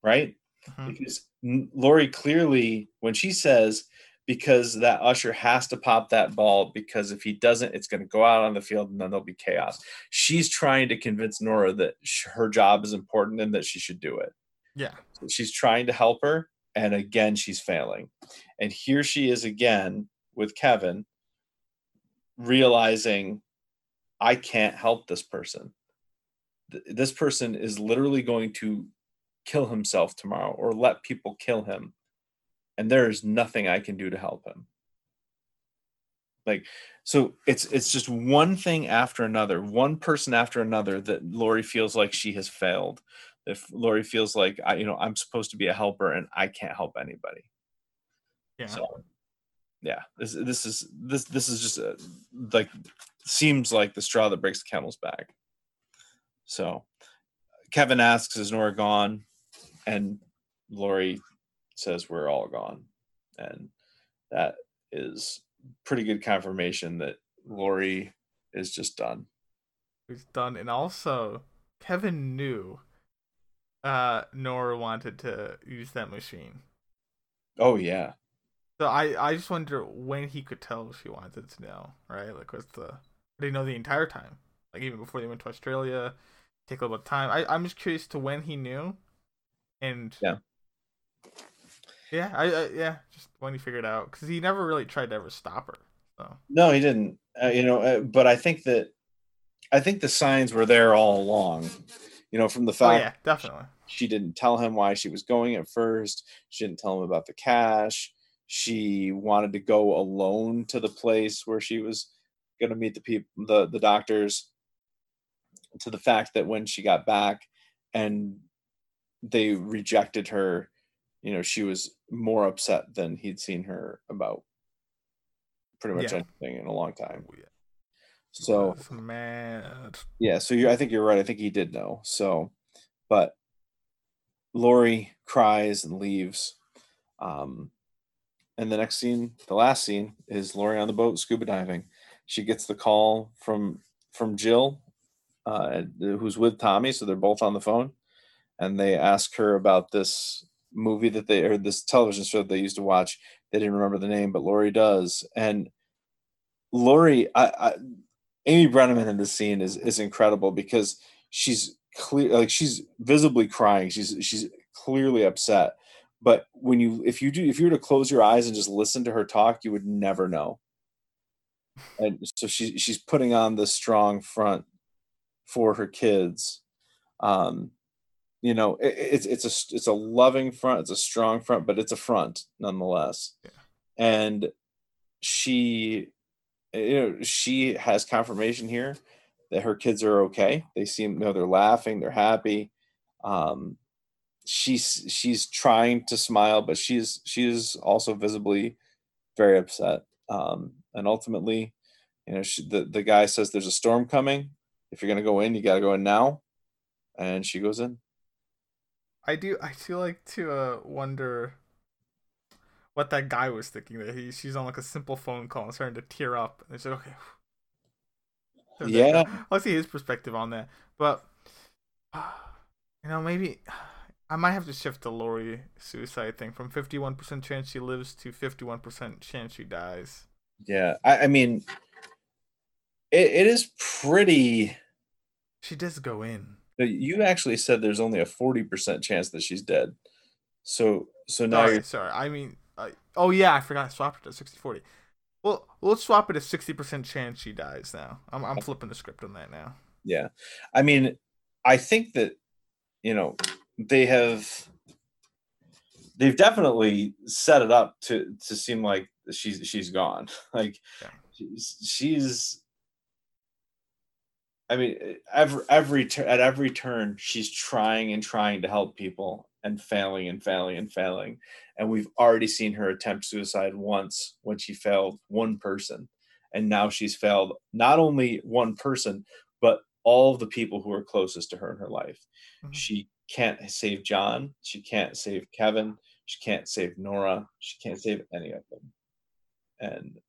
right? Mm-hmm. Because Laurie clearly, when she says, because that usher has to pop that ball because if he doesn't it's going to go out on the field and then there'll be chaos. She's trying to convince nora that her job is important and that she should do it. Yeah. So she's trying to help her and again she's failing. And here she is again with kevin realizing i can't help this person. This person is literally going to kill himself tomorrow or let people kill him and there is nothing I can do to help him. Like, so it's it's just one thing after another, one person after another that Laurie feels like she has failed. If Laurie feels like I, you know, I'm supposed to be a helper and I can't help anybody. Yeah. So, yeah, this this is this this is just a, like seems like the straw that breaks the camel's back. So, Kevin asks, "Is Nora gone?" And Laurie says we're all gone. And that is pretty good confirmation that Laurie is just done. He's done. And also, Kevin knew uh Nora wanted to use that machine. Oh yeah. So I I just wonder when he could tell she wanted to know, right? Like what's the did he know the entire time? Like even before they went to Australia, take a little bit of time. I, I'm just curious to when he knew and yeah yeah, I, I yeah, just when he figured out because he never really tried to ever stop her. So no, he didn't. Uh, you know, uh, but I think that I think the signs were there all along. You know, from the oh, fact, oh, yeah, definitely. She didn't tell him why she was going at first. She didn't tell him about the cash. She wanted to go alone to the place where she was going to meet the people, the the doctors. To the fact that when she got back, and they rejected her you know she was more upset than he'd seen her about pretty much yeah. anything in a long time. Oh, yeah. So mad. Yeah, so you I think you're right. I think he did know. So, but Laurie cries and leaves. Um, and the next scene, the last scene, is Laurie on the boat scuba diving. She gets the call from from Jill, uh, who's with Tommy, so they're both on the phone, and they ask her about this movie that they or this television show that they used to watch. They didn't remember the name, but Laurie does. And Laurie, I, I Amy Brenneman in this scene is is incredible because she's clear like she's visibly crying. She's she's clearly upset. But when you if you do if you were to close your eyes and just listen to her talk, you would never know. And so she she's putting on this strong front for her kids. Um, you know it, it's it's a it's a loving front it's a strong front but it's a front nonetheless yeah. and she you know she has confirmation here that her kids are okay they seem you know they're laughing they're happy Um, she's she's trying to smile, but she's she's also visibly very upset. Um, and ultimately, you know, she, the the guy says there's a storm coming. If you're gonna go in, you got to go in now. And she goes in. I do. I do like to uh, wonder what that guy was thinking. That he she's on like a simple phone call and starting to tear up. And it's like okay. Yeah. I'll see his perspective on that. But you know, maybe I might have to shift the Laurie suicide thing from fifty one percent chance she lives to fifty one percent chance she dies. Yeah, I, I mean, it, it is pretty. She does go in. You actually said there's only a forty percent chance that she's dead. So so now sorry, sorry. I mean, I, oh yeah, I forgot I swapped it to 60-40. Well, let's swap it to sixty percent chance she dies now. I'm I'm flipping the script on that now. yeah. I mean, I think that you know they have they've definitely set it up to to seem like she's she's gone. Like Yeah. she's, she's I mean every every at every turn she's trying and trying to help people and failing and failing and failing and we've already seen her attempt suicide once when she failed one person and now she's failed not only one person but all of the people who are closest to her in her life Mhm. she can't save John. She can't save Kevin. She can't save Nora. She can't save any of them. And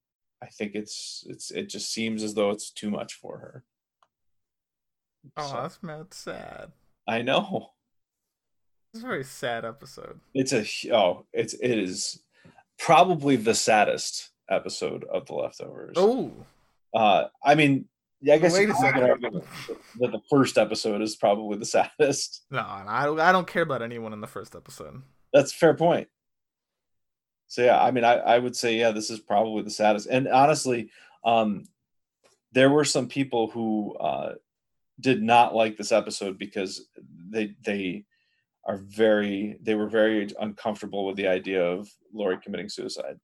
I think it's it's it just seems as though it's too much for her. Oh, So, that's mad sad. I know. It's a very sad episode. It's a oh, it's it is probably the saddest episode of the leftovers. Oh, Uh I mean, yeah, I guess Wait a second. that the first episode is probably the saddest. no, I don't, I don't care about anyone in the first episode. That's a fair point. So yeah, I mean, I, I would say yeah, this is probably the saddest. And honestly, um, there were some people who uh, did not like this episode because they they are very they were very uncomfortable with the idea of Laurie committing suicide.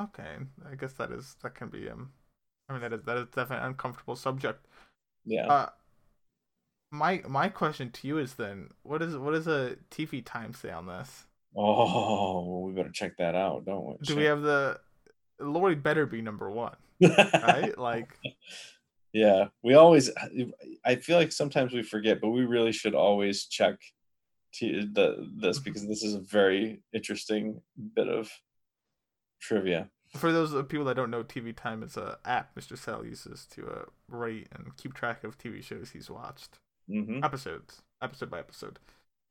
Okay, I guess that is that can be um, I mean that is that is definitely an uncomfortable subject. Yeah. Uh, my my question to you is then, what is what does a TV time say on this? oh, we better check that out, don't we? Do we have the Laurie better be number one, right? like, Yeah, we always. I feel like sometimes we forget, but we really should always check t- the this because this is a very interesting bit of trivia. for those of people that don't know, TV Time is a app Mr. Sal uses to uh, rate and keep track of TV shows he's watched, hmm episodes, episode by episode.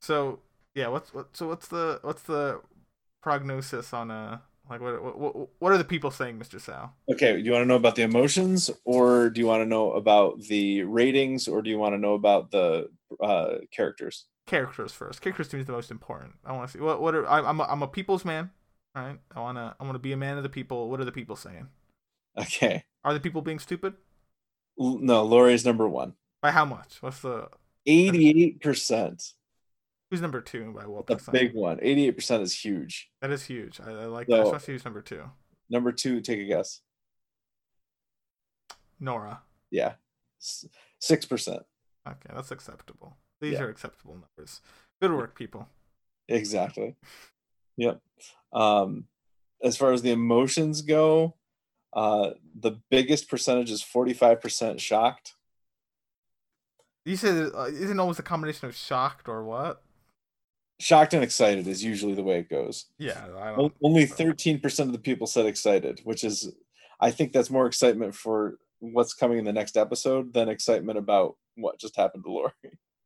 So yeah, what's what? So what's the what's the prognosis on uh like what what what are the people saying, Mr. Sal? Okay, do you want to know about the emotions, or do you want to know about the ratings, or do you want to know about the uh, characters? Characters first. Characters to me is the most important. I want to see what what are I, I'm a, I'm a people's man, right? I wanna I wanna be a man of the people. What are the people saying? Okay, Are the people being stupid? L- no, is number one. By how much? What's the Eighty-eight percent. Who's number two by what The big one. Eighty-eight percent is huge. That is huge. I, I like So- that. I just want to see number two. Number two, take a guess. Nora. Yeah, six percent. Okay, that's acceptable. These Yeah. are acceptable numbers. Good work, people. Exactly. Yep. Um, as far as the emotions go, uh, the biggest percentage is 45% shocked. You said uh, isn't always a combination of shocked or what? Shocked and excited is usually the way it goes. Yeah, I O- don't. Only 13% of the people said excited, which is, I think that's more excitement for what's coming in the next episode than excitement about what just happened to Laurie.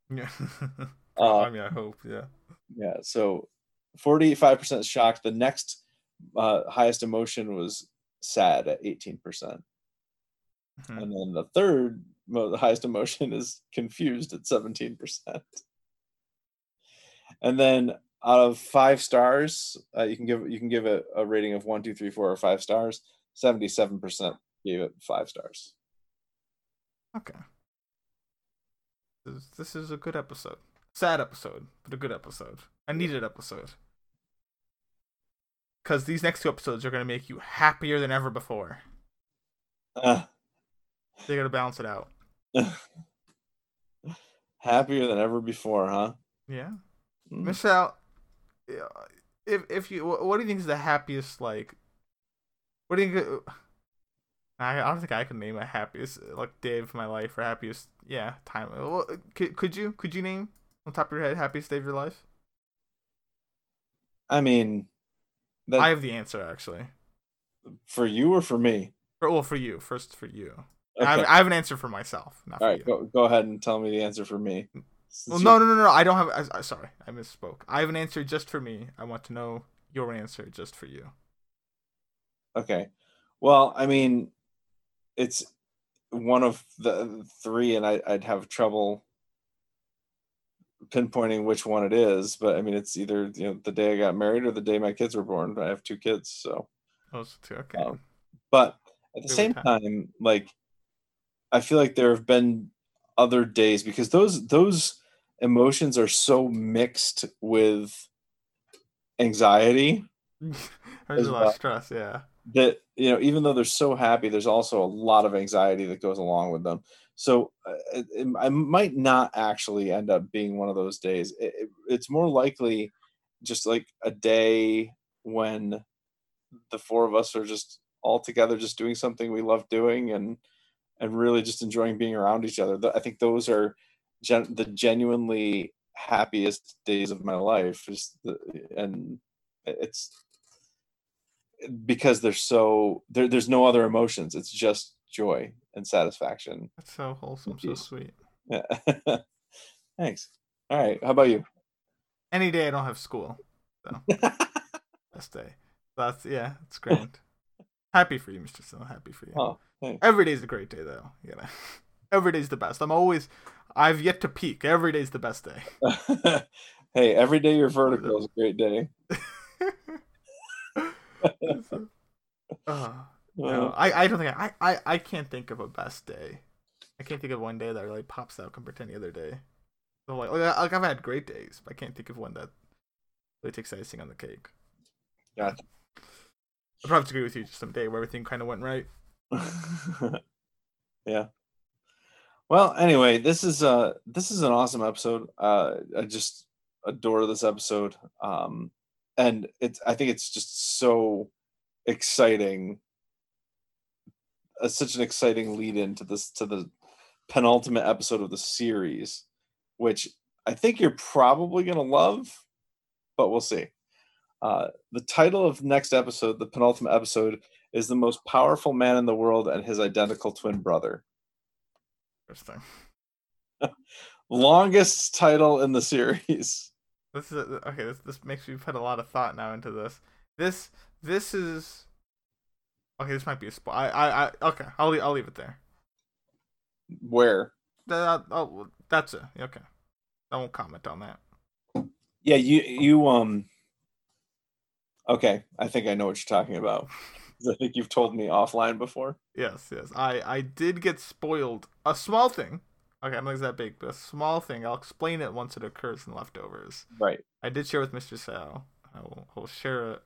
Yeah. Uh, I mean, I hope. Yeah. Yeah. So 45% shocked. The next uh, highest emotion was sad at 18%. Mhm. And then the third, the highest emotion is confused at 17%. And then out of five stars, uh, you can give you can give it a rating of one, two, three, four, or five stars. 77% gave it five stars. Okay. This, this is a good episode. Sad episode, but a good episode. A needed episode. Because these next two episodes are going to make you happier than ever before. Uh, They're going to balance it out. Happier than ever before, huh? Yeah. Mm. Michelle, if if you what do you think is the happiest like what do you I, I don't think I can name a happiest like day of my life or happiest yeah time. Well, could could you could you name on top of your head happiest day of your life? I mean, that, I have the answer actually. for you or for me? For, well, for you first for you. Okay. I, have, I have an answer for myself, not All for right, you. go, go ahead and tell me the answer for me. Well, no, no, no, no. I don't have. I, I, sorry, I misspoke. I have an answer just for me. I want to know your answer just for you. Okay. Well, I mean, it's one of the three, and I, I'd have trouble pinpointing which one it is. But I mean, it's either you know the day I got married or the day my kids were born. I have two kids, so. Those two. Okay. Um, But at the same tough. time, like, I feel like there have been other days because those those emotions are so mixed with anxiety There's a lot well. of stress. Yeah. that you know even though they're so happy there's also a lot of anxiety that goes along with them so uh, it, it- i might not actually end up being one of those days it- it's more likely just like a day when the four of us are just all together just doing something we love doing and and really just enjoying being around each other i think those are gen- the genuinely happiest days of my life just the, and it's because they're so there, there's no other emotions it's just joy and satisfaction That's so wholesome. So sweet. yeah thanks all right how about you Any day I don't have school. So best day. That's yeah. It's great. Happy for you, Mr. Still. Happy for you. oh thanks. Every day's a great day, though. You know, every day's the best. I'm always. I've yet to peak. Every day's the best day. hey every day you're vertical is a great day Uh, no, I, I don't think I, I I can't think of a best day. I can't think of one day that really pops out compared to any other day. So like, like I've had great days, but I can't think of one that really takes icing on the cake. Gotcha. I'll probably agree with you just some day where everything kind of went right. yeah. Well anyway this is uh this is an awesome episode. Uh i just adore this episode. Um and it's i think it's just so exciting. Uh, such an exciting lead into this to the penultimate episode of the series which i think you're probably to love but we'll see uh, the title of next episode the penultimate episode is the most powerful man in the world and his identical twin brother. Interesting. Longest title in the series. This is a, okay. This this makes me put a lot of thought now into this. This this is okay. This might be a spot. I I, I okay. I'll leave, I'll leave it there. Where? That, oh, that's it. Okay. I won't comment on that. Yeah, you you um Okay, I think I know what you're talking about. I think you've told me offline before. Yes, yes. I I did get spoiled. A small thing. Okay, I'm not that big, but a small thing. I'll explain it once it occurs in leftovers. Right. I did share with Mr. Sal. I will, I will share it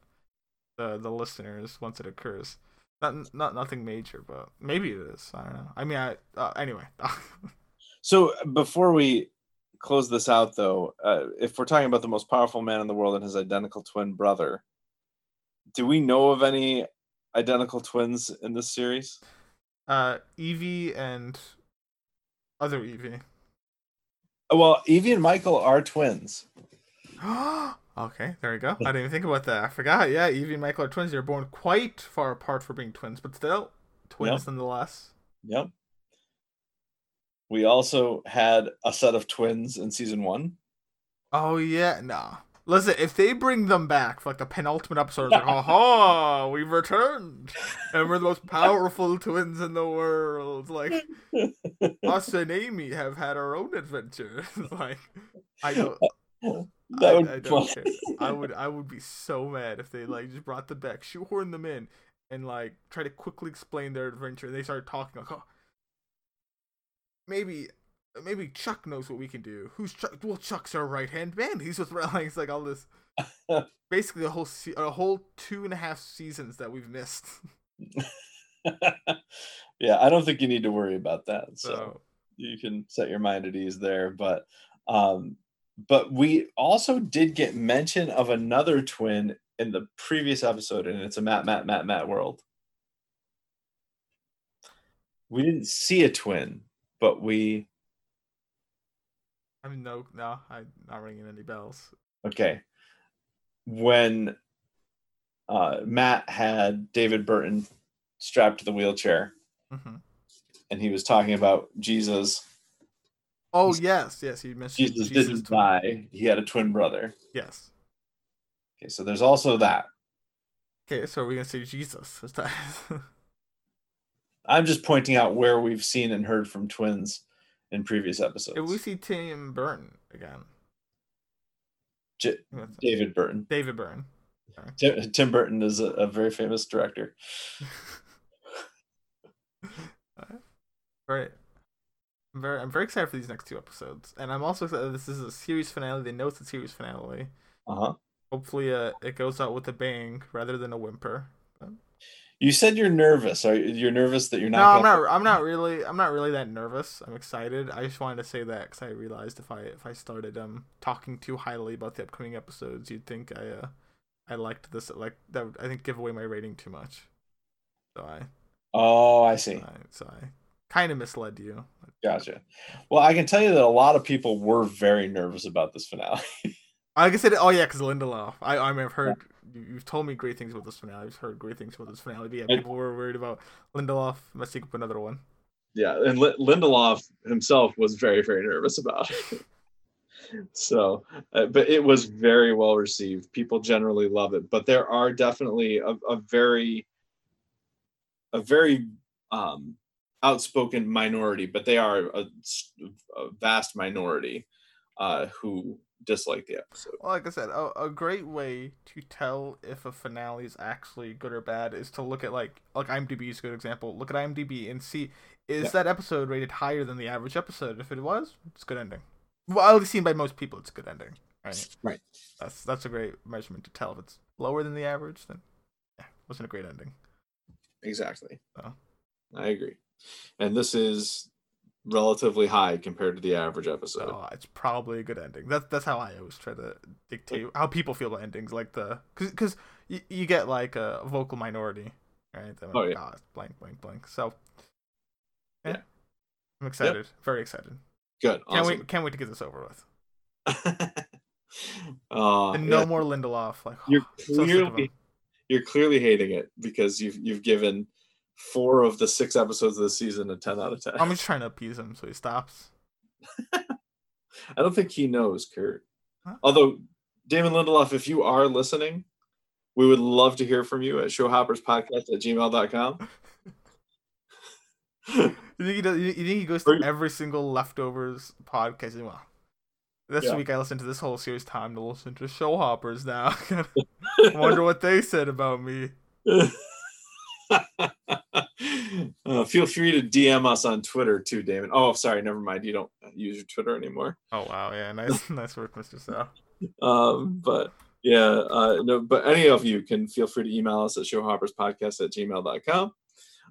the the listeners once it occurs. Not not nothing major, but maybe it is. I don't know. I mean, I uh, anyway. So before we close this out though, uh, if we're talking about the most powerful man in the world and his identical twin brother, do we know of any identical twins in this series? uh, Evie and other Evie. Oh, Well, Evie and Michael are twins. okay, there we go. I didn't even think about that. I forgot. Yeah, Evie and Michael are twins. They're born quite far apart for being twins, but still twins Yep. nonetheless. Yep. We also had a set of twins in season one. Oh yeah, nah. Listen, if they bring them back for like the penultimate episode, it's like, aha, we've returned, and we're the most powerful twins in the world. Like us and Amy have had our own adventure. like I don't, That I, would I be don't care. I would, I would be so mad if they like just brought them back, shoehorn them in, and like try to quickly explain their adventure. And they started talking like, oh, maybe maybe Chuck knows what we can do. Who's Chuck? Well, Chuck's our right hand man. He's with like it's like all this. Basically, a whole se- a whole two and a half seasons that we've missed. yeah, I don't think you need to worry about that. So, So you can set your mind at ease there. But um, but we also did get mention of another twin in the previous episode, and it's a Matt, Matt, Matt, Matt world. We didn't see a twin, but we. I mean, no, no, I'm not ringing any bells. Okay. When uh, Matt had David Burton strapped to the wheelchair, hmm and he was talking about Jesus. Oh yes, yes, he mentioned Jesus, Jesus didn't twin. die. He had a twin brother. Yes. Okay, so there's also that. Okay, so are we gonna say Jesus? Is that? I'm just pointing out where we've seen and heard from twins in previous episodes. if we see Tim Burton again, J- David Burton. David Burton. Tim, Tim Burton is a, a very famous director. Right. I'm very, I'm very excited for these next two episodes, and I'm also excited. This is a series finale. They know it's a series finale. Uh huh. Hopefully, uh, it goes out with a bang rather than a whimper. You said you're nervous. Are you- you're nervous that you're not? no, I'm not. I'm not really. I'm not really that nervous. I'm excited. I just wanted to say that because I realized if I if I started um talking too highly about the upcoming episodes, you'd think I uh I liked this like that. Would, I think give away my rating too much. So I, Oh, I see. I so I kind of misled you. Gotcha. Well, I can tell you that a lot of people were very nervous about this finale. Like I said, oh yeah, because Lindelof. I I mean, I've heard you, you've told me great things about this finale. I've heard great things about this finale. But yeah, And- people were worried about Lindelof messing up another one. yeah, and Li- Lindelof himself was very, very nervous about it. so, uh, but it was very well received. People generally love it, but there are definitely a, a very, a very um, outspoken minority, but they are a vast minority uh, who dislike the episode. Well, like I said, a, a great way to tell if a finale is actually good or bad is to look at like like IMDb is a good example. Look at IMDb and see is Yeah. that episode rated higher than the average episode. If it was, it's a good ending. Well, at least seen by most people, it's a good ending. Right. Right. That's that's a great measurement to tell if it's lower than the average. Then yeah, wasn't a great ending. Exactly. Oh. I agree. And this is relatively high compared to the average episode. So it's probably a good ending. That's that's how I always try to dictate how people feel about endings. Like the because because you, you get like a vocal minority, right? They're Oh, yeah. "Ah, it's blank blank blank. So yeah, Yeah. I'm excited. Very excited. Good. Can't wait. Can't wait to get this over with. uh, And no yeah, more Lindelof. Like You're so of clearly him. you're clearly hating it because you've you've given four of the six episodes of the season a ten out of ten. I'm just trying to appease him so he stops. I don't think he knows, Kurt. Huh? Although, Damon Lindelof, if you are listening, we would love to hear from you at showhopperspodcast at gmail.com. You think he does? You think he goes to every single leftovers podcast? Well, this Yeah. week I listened to this whole series. Time to listen to show hoppers now. Wonder what they said about me. uh, feel free to DM us on Twitter too, Damon. Oh, sorry, never mind. You don't use your Twitter anymore. Oh wow, yeah, nice, nice work, Mister Sal. Um, but yeah, uh, no, but any of you can feel free to email us at showhopperspodcast at gmail.com.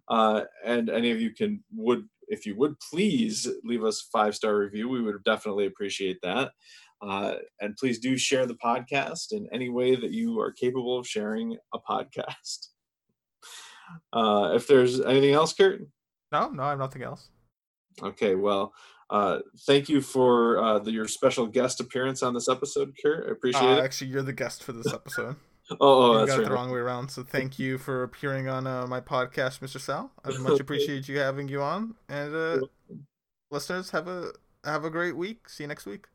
Uh, and any of you can would if you would please leave us a five star review. We would definitely appreciate that. Uh, and please do share the podcast in any way that you are capable of sharing a podcast. Uh, if there's anything else, Kurt, No, no, I have nothing else. Okay, well, uh, thank you for uh, the, your special guest appearance on this episode, Kurt. I appreciate Uh, it. actually, you're the guest for this episode. Oh, oh you that's got it the wrong way around. So thank you for appearing on uh, my podcast, Mister Sal. I much appreciate you having you on. And uh, listeners, have a have a great week. See you next week.